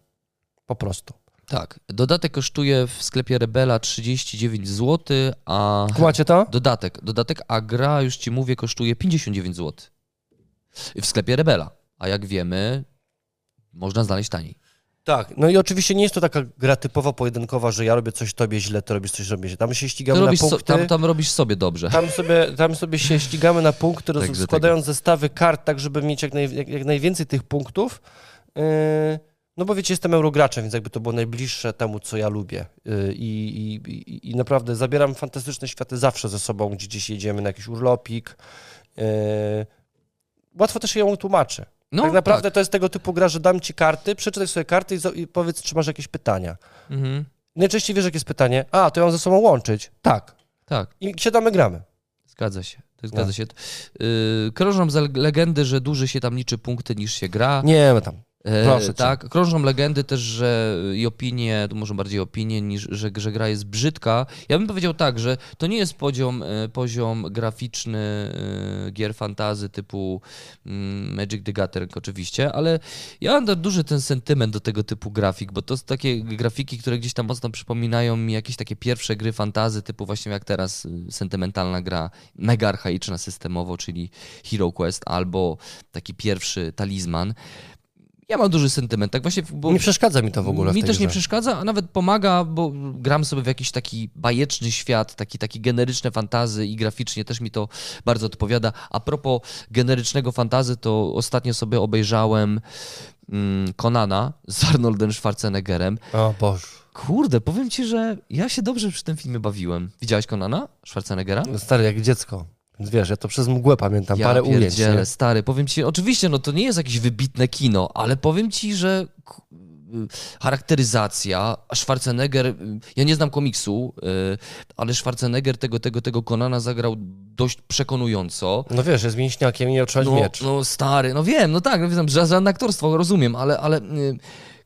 Po prostu. Tak. Dodatek kosztuje w sklepie Rebela 39 zł, a... Kumacie to? Dodatek, dodatek, a gra, już ci mówię, kosztuje 59 zł. W sklepie Rebela. A jak wiemy, można znaleźć taniej. Tak, no i oczywiście nie jest to taka gra typowo pojedynkowa, że ja robię coś tobie źle, ty robisz coś robię źle. Tam się ścigamy na robisz so, punkty. tam, tam robisz sobie dobrze. Tam sobie, tam sobie się ścigamy na punkty, Także składając zestawy kart, tak żeby mieć jak, naj, jak, jak najwięcej tych punktów. Yy, no bo wiecie, jestem eurograczem, więc jakby to było najbliższe temu, co ja lubię. Yy, I, i, i naprawdę zabieram fantastyczne światy zawsze ze sobą, gdzie gdzieś jedziemy na jakiś urlopik. Yy, łatwo też ją tłumaczę. No, tak naprawdę tak. to jest tego typu gra, że dam ci karty, przeczytaj sobie karty i, powiedz, czy masz jakieś pytania. Mhm. Najczęściej wiesz, jakie jest pytanie. A, to ją ze sobą łączyć. Tak. Tak. I siadamy, gramy. Zgadza się. To Zgadza No. się. Yy, krążą za legendy, że dłużej się tam liczy punkty niż się gra. Nie, my tam. E, Proszę cię. tak, krążą legendy też, że i opinie, to może bardziej opinie, niż że, że gra jest brzydka. Ja bym powiedział tak, że to nie jest poziom, e, poziom graficzny e, gier fantazy typu mm, Magic the Gathering oczywiście, ale ja mam duży ten sentyment do tego typu grafik, bo to są takie grafiki, które gdzieś tam mocno przypominają mi jakieś takie pierwsze gry fantazy typu właśnie jak teraz y, sentymentalna gra mega archaiczna systemowo, czyli Hero Quest albo taki pierwszy talizman. Ja mam duży sentyment, tak właśnie, bo Nie przeszkadza mi to w ogóle. w mi też nie grze. przeszkadza, a nawet pomaga, bo gram sobie w jakiś taki bajeczny świat, taki, taki generyczne fantazy i graficznie też mi to bardzo odpowiada. A propos generycznego fantazy, to ostatnio sobie obejrzałem mm, Conana z Arnoldem Schwarzeneggerem. O Boże. Kurde, powiem ci, że ja się dobrze przy tym filmie bawiłem. Widziałeś Conana Schwarzeneggera? No Stary, jak dziecko. Wiesz, ja to przez mgłę pamiętam, ja parę ujęć. Nie? stary, powiem ci, oczywiście, no to nie jest jakieś wybitne kino, ale powiem ci, że y, charakteryzacja, Schwarzenegger, y, ja nie znam komiksu, y, ale Schwarzenegger tego, tego, tego Konana zagrał dość przekonująco. No wiesz, jest mięśniakiem i otrzymać No, miecz. no stary, no wiem, no tak, no wiem, że żadne aktorstwo, rozumiem, ale, ale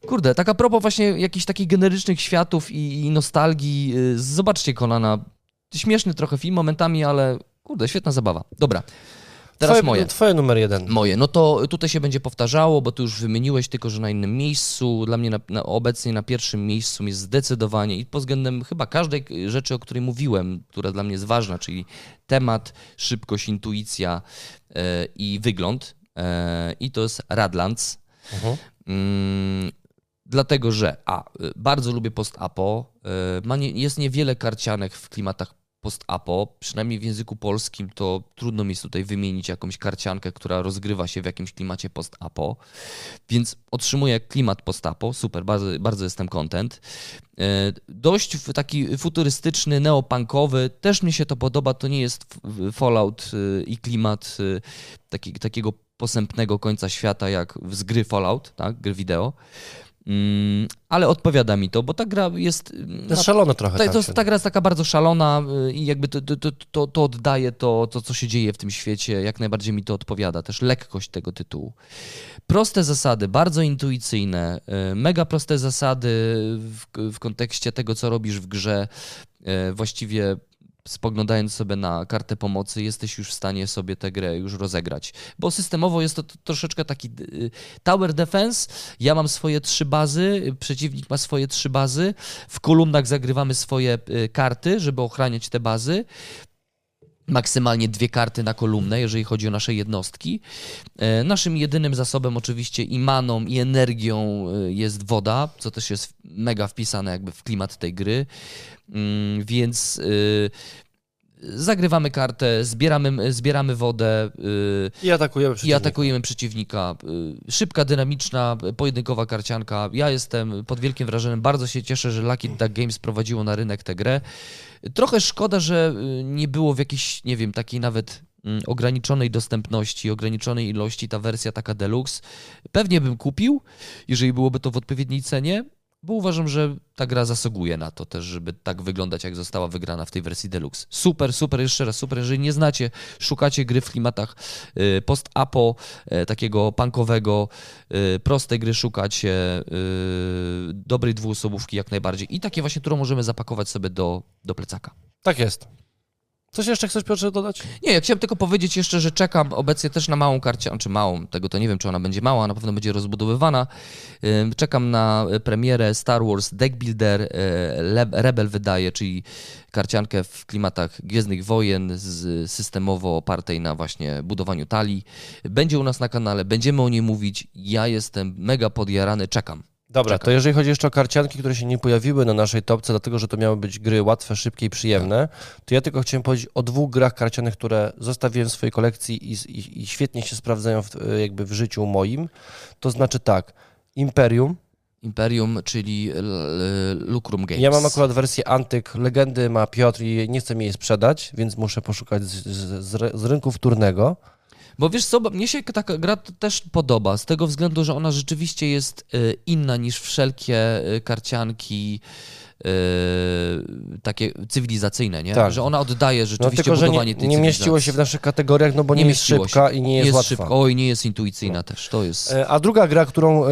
kurde, tak a propos właśnie jakichś takich generycznych światów i, i nostalgii, zobaczcie Konana, śmieszny trochę film momentami, ale kurde, świetna zabawa. Dobra, teraz twoje, moje. Twoje numer jeden. Moje. No to tutaj się będzie powtarzało, bo tu już wymieniłeś tylko, że na innym miejscu. Dla mnie na, na, obecnie na pierwszym miejscu jest zdecydowanie i pod względem chyba każdej rzeczy, o której mówiłem, która dla mnie jest ważna, czyli temat, szybkość, intuicja e, i wygląd. E, I to jest Radlands. Mhm. Mm, dlatego, że a, bardzo lubię post-apo. Ma nie, jest niewiele karcianek w klimatach post-apo, przynajmniej w języku polskim to trudno mi jest tutaj wymienić jakąś karciankę, która rozgrywa się w jakimś klimacie post-apo, więc otrzymuję klimat post-apo, super, bardzo, bardzo jestem content. Y, Dość taki futurystyczny, neopunkowy, też mi się to podoba, to nie jest Fallout y, i klimat y, taki, takiego posępnego końca świata, jak z gry Fallout, tak, gry wideo. Mm, ale odpowiada mi to, bo ta gra jest. To jest szalone trochę. ta, tam to, ta gra jest taka bardzo szalona y, i jakby to, to, to, to, to oddaje to, to, co się dzieje w tym świecie. Jak najbardziej mi to odpowiada. Też lekkość tego tytułu. Proste zasady, bardzo intuicyjne, y, mega proste zasady w, w kontekście tego, co robisz w grze. Y, Właściwie spoglądając sobie na kartę pomocy, jesteś już w stanie sobie tę grę już rozegrać. Bo systemowo jest to troszeczkę taki y, tower defense. Ja mam swoje trzy bazy, przeciwnik ma swoje trzy bazy. W kolumnach zagrywamy swoje y, karty, żeby ochraniać te bazy. Maksymalnie dwie karty na kolumnę, jeżeli chodzi o nasze jednostki. E, Naszym jedynym zasobem, oczywiście, i maną, i energią e, jest woda, co też jest mega wpisane jakby w klimat tej gry. Mm, Więc y, zagrywamy kartę, zbieramy, zbieramy wodę y, I atakujemy i przeciwnika. atakujemy przeciwnika. Y, Szybka, dynamiczna, pojedynkowa karcianka. Ja jestem pod wielkim wrażeniem. Bardzo się cieszę, że Lucky Duck Games prowadziło na rynek tę grę. Trochę szkoda, że y, nie było w jakiejś, nie wiem, takiej nawet mm, ograniczonej dostępności, ograniczonej ilości ta wersja taka deluxe. Pewnie bym kupił, jeżeli byłoby to w odpowiedniej cenie, bo uważam, że ta gra zasługuje na to też, żeby tak wyglądać, jak została wygrana w tej wersji deluxe. Super, super, jeszcze raz super. Jeżeli nie znacie, szukacie gry w klimatach y, post-apo, y, takiego punkowego, y, prostej gry szukacie, dobrej dwuosobówki jak najbardziej i takie właśnie, którą możemy zapakować sobie do, do plecaka. Tak jest. Coś jeszcze chcesz, Piotrze, dodać? Nie, ja chciałem tylko powiedzieć jeszcze, że czekam obecnie też na małą karcie, czy małą, tego to nie wiem, czy ona będzie mała, na pewno będzie rozbudowywana. Czekam na e, premierę Star Wars Deck Builder, Le- Rebel wydaje, czyli karciankę w klimatach Gwiezdnych Wojen, z, systemowo opartej na właśnie budowaniu talii. Będzie u nas na kanale, będziemy o niej mówić. Ja jestem mega podjarany, czekam. Dobra, Czekam. to jeżeli chodzi jeszcze o karcianki, które się nie pojawiły na naszej topce, dlatego że to miały być gry łatwe, szybkie i przyjemne, to ja tylko chciałem powiedzieć o dwóch grach karcianych, które zostawiłem w swojej kolekcji i, i, i świetnie się sprawdzają w, jakby w życiu moim. To znaczy tak, Imperium. Imperium, czyli Lucrum Games. Ja mam akurat wersję Antyk. Legendy ma Piotr i nie chce mi jej sprzedać, więc muszę poszukać z, z, z rynku wtórnego. Bo wiesz co, mnie się taka gra też podoba, z tego względu, że ona rzeczywiście jest y, inna niż wszelkie y, karcianki takie cywilizacyjne, nie? Tak. Że ona oddaje No rzeczywiście tylko, że budowanie nie, tej nie mieściło się w cywilizacji. naszych kategoriach, no bo nie, Nie jest szybka się. i nie jest, łatwa. szybko, oj, nie jest intuicyjna też, to jest... E, A druga gra, którą e,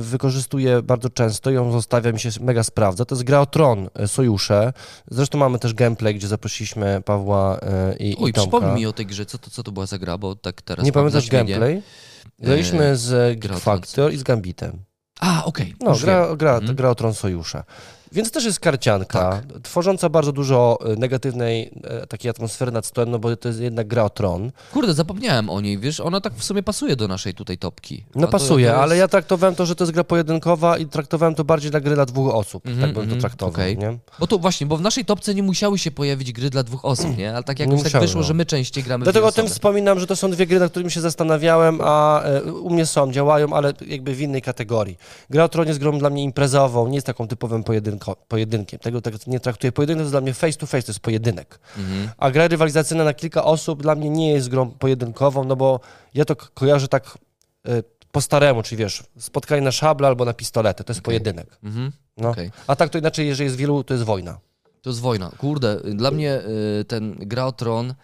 wykorzystuję bardzo często, ją zostawia, mi się mega sprawdza, to jest gra o Tron, e, Sojusze. Zresztą mamy też gameplay, gdzie zaprosiliśmy Pawła i, Oj, i Tomka. przypomnij mi o tej grze, co to, co to była za gra, bo tak teraz Nie pamiętasz gameplay? Graliśmy z Geek Factor i z Gambitem. A, okej, No, już gra, gra, Mhm. gra o Tron Sojusze. Więc też jest karcianka, tworząca bardzo dużo e, negatywnej e, takiej atmosfery nad stołem, no bo to jest jednak gra o Tron. Kurde, zapomniałem o niej, wiesz, ona tak w sumie pasuje do naszej tutaj topki. No A pasuje, to jest- ale ja traktowałem to, że to jest gra pojedynkowa i traktowałem to bardziej na gry dla dwóch osób. Mhm, tak bym to mhm, traktował, okej. nie? Bo to właśnie, bo w naszej topce nie musiały się pojawić gry dla dwóch osób, nie? Ale tak jakoś tak musiały, wyszło, no. że my częściej gramy Dlatego o tym wspominam, że to są dwie gry, nad którymi się zastanawiałem, a e, u mnie są, działają, ale jakby w innej kategorii. Gra o Tron jest grą dla mnie imprezową, nie jest taką typowym pojedynko, pojedynkiem. Tego tak nie traktuję. Pojedynek to jest dla mnie face to face, to jest pojedynek. Mhm. A gra rywalizacyjna na kilka osób dla mnie nie jest grą pojedynkową, no bo ja to ko- kojarzę tak e, po staremu, czyli wiesz, spotkanie na szable albo na pistolety, to jest pojedynek. Mhm. No. Okej. A tak to inaczej, jeżeli jest wielu, to jest wojna. To jest wojna. Kurde, dla mnie y, ten gra o tron.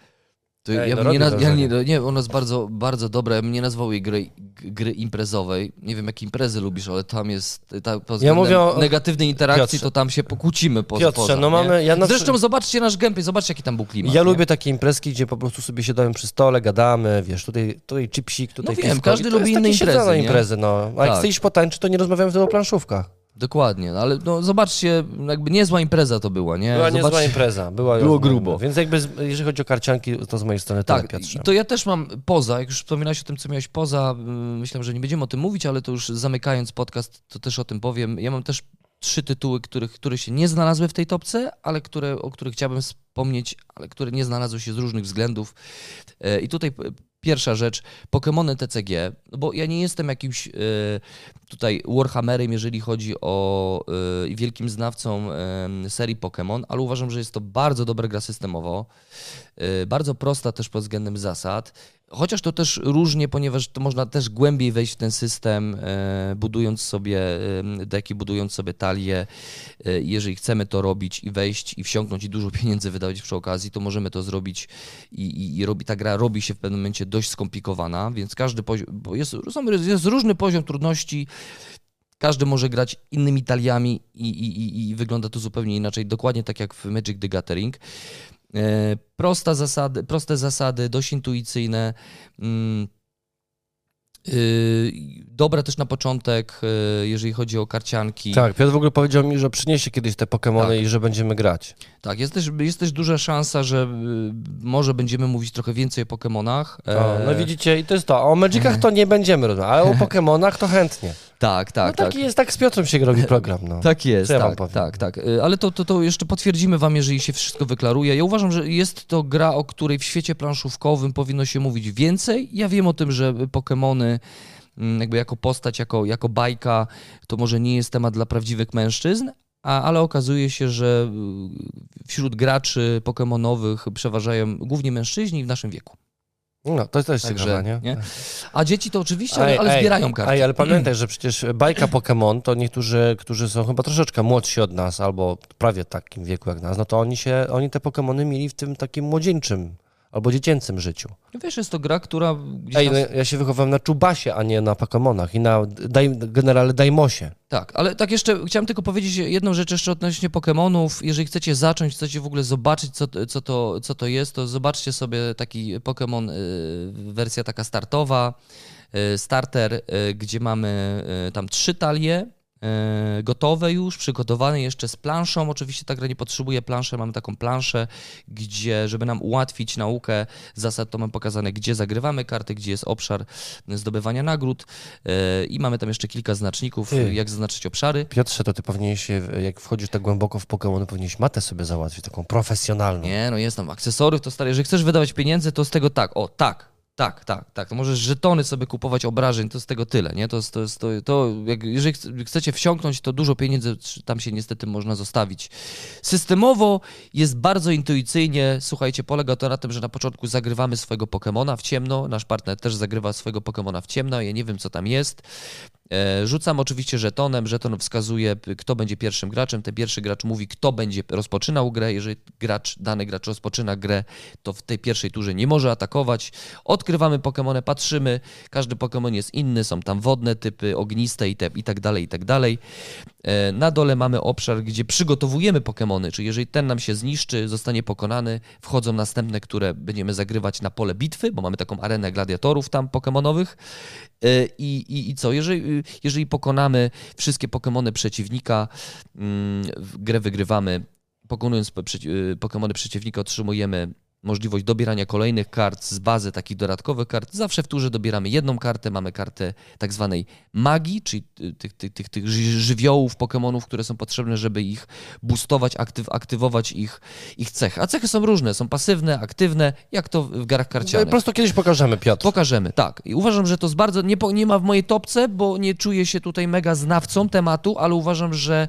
To Ej, ja no bym nie, naz- ja nie, nie, ona jest bardzo, bardzo dobra. Ja bym nie nazwał jej gry, gry imprezowej. Nie wiem, jakie imprezy lubisz, ale tam jest. Ta, względem mówię o- negatywnej interakcji, Piotrze. to tam się pokłócimy po, Piotrze, poza. no mamy- ja na- Zresztą zobaczcie nasz gameplay, zobaczcie, jaki tam był klimat. Ja nie? lubię takie imprezki, gdzie po prostu sobie siadamy przy stole, gadamy, wiesz, tutaj, tutaj chipsik, tutaj No wiem, każdy lubi inne imprezy, imprezy, no. A jak Tak. chcesz iść potańczyć, to nie rozmawiamy wtedy o planszówkach. Dokładnie, no ale no, zobaczcie, jakby niezła impreza to była, nie? Była zobaczcie, niezła impreza. Była Było grubo. Więc jakby, z- jeżeli chodzi o karcianki, to z mojej strony tyle, Tak, Piotrze. i to ja też mam poza, jak już wspominałeś o tym, co miałeś poza, ym, myślałem, że nie będziemy o tym mówić, ale to już zamykając podcast, to też o tym powiem. Ja mam też trzy tytuły, których, które się nie znalazły w tej topce, ale które, o których chciałbym wspomnieć, ale które nie znalazły się z różnych względów. E, I tutaj pierwsza rzecz, Pokémony TCG, bo ja nie jestem jakimś e, tutaj Warhammerem, jeżeli chodzi o i wielkim znawcą e, serii Pokémon, ale uważam, że jest to bardzo dobra gra systemowo, e, bardzo prosta też pod względem zasad, chociaż to też różnie, ponieważ to można też głębiej wejść w ten system, e, budując sobie deki, budując sobie talie. E, Jeżeli chcemy to robić i wejść i wsiąknąć i dużo pieniędzy wydawać przy okazji, to możemy to zrobić i, i, i robi, ta gra robi się w pewnym momencie dość skomplikowana, więc każdy poziom, bo jest, jest różny poziom trudności, każdy może grać innymi taliami i, i, i, wygląda to zupełnie inaczej, dokładnie tak jak w Magic the Gathering. E, Prosta zasady, proste zasady, dość intuicyjne. mm, y, Dobre też na początek, y, jeżeli chodzi o karcianki. Tak, Piotr w ogóle powiedział mi, że przyniesie kiedyś te Pokémony Tak. i że będziemy grać. Tak, jest też, jest też duża szansa, że może będziemy mówić trochę więcej o Pokémonach. O, E, no widzicie, i to jest to. O Magicach to nie będziemy rozmawiać, ale o Pokémonach to chętnie. Tak, tak, no tak. taki jest, tak z Piotrem się robi program, no. Tak jest, ja tak, tak, tak. Y, Ale to, to, to jeszcze potwierdzimy wam, jeżeli się wszystko wyklaruje. Ja uważam, że jest to gra, o której w świecie planszówkowym powinno się mówić więcej. Ja wiem o tym, że Pokémony mm, jakby jako postać, jako, jako bajka, to może nie jest temat dla prawdziwych mężczyzn, a, ale okazuje się, że y, wśród graczy pokemonowych przeważają głównie mężczyźni w naszym wieku. No, to jest też Także, ciekawe, nie? nie? A dzieci to oczywiście, ale, Ej, ale ej, zbierają karty. Ej, ale pamiętaj, że przecież bajka Pokémon to niektórzy, którzy są chyba troszeczkę młodsi od nas, albo prawie takim wieku jak nas, no to oni się, oni te Pokémony mieli w tym takim młodzieńczym albo dziecięcym życiu. Wiesz, jest to gra, która Ej, tam... no, ja się wychowałem na Czubasie, a nie na Pokémonach i na daj, generale Dajmosie. Tak, ale tak jeszcze chciałem tylko powiedzieć jedną rzecz jeszcze odnośnie Pokémonów. Jeżeli chcecie zacząć, chcecie w ogóle zobaczyć, co, co, to, co to jest, to zobaczcie sobie taki Pokémon, y, wersja taka startowa, y, starter, y, gdzie mamy tam trzy talie gotowe już, przygotowane jeszcze z planszą. Oczywiście ta gra nie potrzebuje planszy, mamy taką planszę, gdzie, żeby nam ułatwić naukę zasad, to mam pokazane, gdzie zagrywamy karty, gdzie jest obszar zdobywania nagród y, i mamy tam jeszcze kilka znaczników, Ty. jak zaznaczyć obszary. Piotrze, to ty powinieneś jak wchodzisz tak głęboko w Pokémony, powinieneś matę sobie załatwić, taką profesjonalną. Nie, no jest tam akcesorów, to stary, jeżeli chcesz wydawać pieniędzy, to z tego tak, o tak, Tak, tak, tak. To możesz żetony sobie kupować obrażeń, to z tego tyle, nie? To, to, to, to jak, jeżeli chce- chcecie wsiąknąć, to dużo pieniędzy tam się niestety można zostawić. Systemowo jest bardzo intuicyjnie, słuchajcie, polega to na tym, że na początku zagrywamy swojego Pokemona w ciemno, nasz partner też zagrywa swojego Pokemona w ciemno, ja nie wiem co tam jest. E, Rzucam oczywiście żetonem, żeton wskazuje, kto będzie pierwszym graczem. Ten pierwszy gracz mówi, kto będzie rozpoczynał grę. Jeżeli gracz, dany gracz rozpoczyna grę, to w tej pierwszej turze nie może atakować. Odkrywamy Pokemony, patrzymy, każdy Pokemon jest inny, są tam wodne typy, ogniste i, te, i tak dalej, i tak dalej. E, Na dole mamy obszar, gdzie przygotowujemy Pokemony, czyli jeżeli ten nam się zniszczy, zostanie pokonany, wchodzą następne, które będziemy zagrywać na pole bitwy, bo mamy taką arenę gladiatorów tam Pokemonowych. E, I, i, i co? Jeżeli, jeżeli pokonamy wszystkie Pokemony przeciwnika, mm, grę wygrywamy. Pokonując po- przeci- y, Pokemony przeciwnika, otrzymujemy możliwość dobierania kolejnych kart z bazy takich dodatkowych kart. Zawsze w turze dobieramy jedną kartę, mamy kartę tak zwanej magii, czyli tych, tych, tych, tych ży- żywiołów Pokemonów, które są potrzebne, żeby ich boostować, aktyw, aktywować ich, ich cechy. A cechy są różne, są pasywne, aktywne, jak to w grach Po karcianych. prostu kiedyś pokażemy, Piotr. Pokażemy, tak. I uważam, że to jest bardzo. Nie, nie ma w mojej topce, bo nie czuję się tutaj mega znawcą tematu, ale uważam, że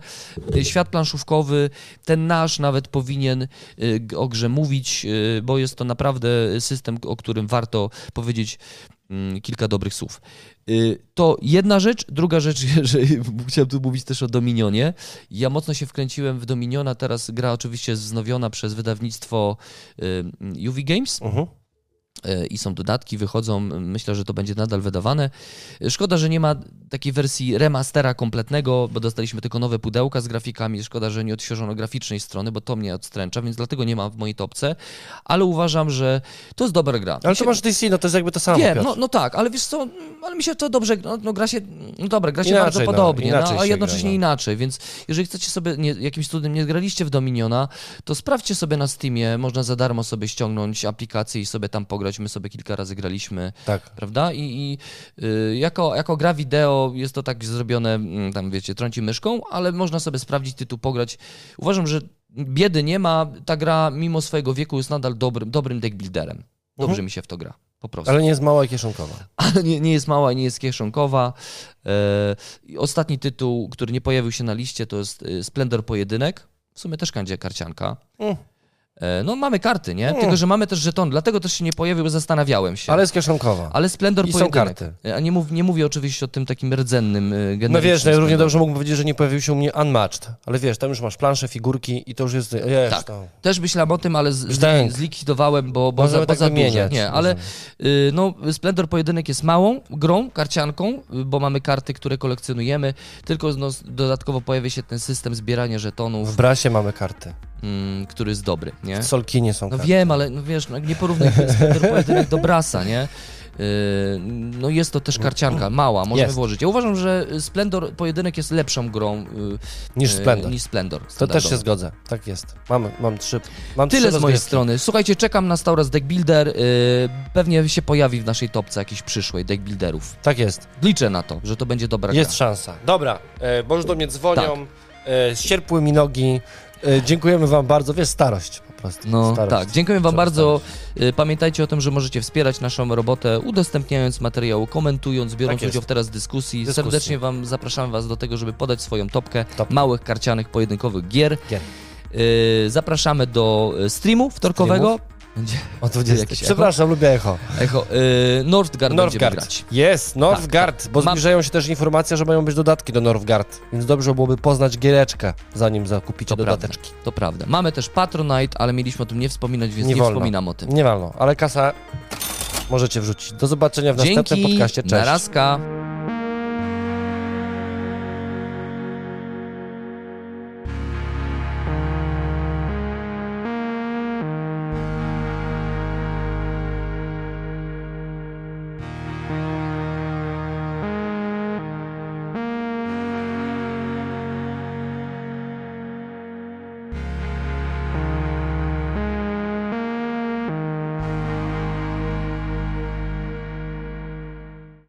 y, świat planszówkowy, ten nasz nawet powinien g- o grze mówić, y, bo jest to naprawdę system, o którym warto powiedzieć mm, kilka dobrych słów. Y, To jedna rzecz. Druga rzecz, że chciałem tu mówić też o Dominionie. Ja mocno się wkręciłem w Dominiona. Teraz gra oczywiście wznowiona przez wydawnictwo y, UV Games Mhm. e, i są dodatki, wychodzą. Myślę, że to będzie nadal wydawane. Szkoda, że nie ma takiej wersji remastera kompletnego, bo dostaliśmy tylko nowe pudełka z grafikami. Szkoda, że nie odświeżono graficznej strony, bo to mnie odstręcza, więc dlatego nie ma w mojej topce. Ale uważam, że to jest dobra gra. Ale to się- masz DC, no to jest jakby to samo, Wiem, Piotr. no, no tak, ale wiesz co, ale mi się to dobrze, no, no gra się, no dobra, gra się Inaczej, bardzo no, podobnie, no, a jednocześnie gra, no. inaczej, więc jeżeli chcecie sobie, nie, jakimś cudem nie graliście w Dominiona, to sprawdźcie sobie na Steamie, można za darmo sobie ściągnąć aplikację i sobie tam pograć, my sobie kilka razy graliśmy, Tak. prawda, i, i y, jako, jako gra wideo jest to tak zrobione, mm, tam wiecie, trąci myszką, ale można sobie sprawdzić tytuł, pograć. Uważam, że biedy nie ma, ta gra mimo swojego wieku jest nadal dobrym, dobrym deck builderem. Dobrze Mhm. mi się w to gra, po prostu Ale nie jest mała i kieszonkowa. ale nie, nie jest mała i nie jest kieszonkowa. I ostatni tytuł, który nie pojawił się na liście, to jest e, Splendor Pojedynek. W sumie też kandzie karcianka. Mm. E, no mamy karty, nie? Mm. Tylko, że mamy też żeton, dlatego też się nie pojawił, zastanawiałem się. Ale jest kieszonkowa. Ale Splendor I są Pojedynek. karty. E, A nie, mów, nie mówię oczywiście o tym takim rdzennym, e, No generycznym wiesz, no, ja równie dobrze mógłbym powiedzieć, że nie pojawił się u mnie Unmatched, ale wiesz, tam już masz plansze, figurki i to już jest, wiesz, Tak. to... Też myślałem o tym, ale z, Brzdęk. zlikwidowałem, bo, bo Możemy za, bo tak za wymieniać. Nie, ale y, no, Splendor Pojedynek jest małą grą, karcianką, bo mamy karty, które kolekcjonujemy, tylko no, dodatkowo pojawia się ten system zbierania W żetonów, Brasie mamy karty, mm, który jest dobry, nie? w Solkinie są No karty. wiem, ale no wiesz, no, nie porównuj Splendor Pojedynek do Brasa, nie? Y, No jest to też karcianka, mała, możemy Jest. włożyć. Ja uważam, że Splendor Pojedynek jest lepszą grą y, Niż y, Splendor. Niż Splendor To też się zgodzę, tak jest. Mam, mam trzy, mam Tyle trzy z mojej strony. Słuchajcie, czekam na Stauras Deck Builder. Pewnie się pojawi w naszej topce jakiś przyszłej deck builderów. Tak jest, Liczę na to, że to będzie dobra jest gra. szansa. Dobra, e, bo już do mnie dzwonią, Tak. e, ścierpły mi nogi, dziękujemy wam bardzo, wiesz, starość po prostu. No starość. tak, dziękuję wam Cała bardzo. Yy, Pamiętajcie o tym, że możecie wspierać naszą robotę, udostępniając materiał, komentując, biorąc Tak udział w teraz dyskusji. Dyskusji. Serdecznie wam zapraszamy was do tego, żeby podać swoją topkę Top. małych, karcianych, pojedynkowych gier. Gier. Yy, zapraszamy do streamu wtorkowego. Będzie O 20. Jakieś echo? Przepraszam, lubię echo. echo. Yy, Northgard Northgard. grać. Jest, Northgard, bo Mam- zbliżają się też informacje, że mają być dodatki do Northgard, więc dobrze byłoby poznać giereczkę, zanim zakupicie To prawda. dodateczki. To prawda. Mamy też Patronite, ale mieliśmy o tym nie wspominać, więc Nie nie, wolno. wspominam o tym. Nie wolno, ale kasa możecie wrzucić. Do zobaczenia w następnym Dzięki, podcaście. Cześć. narazka.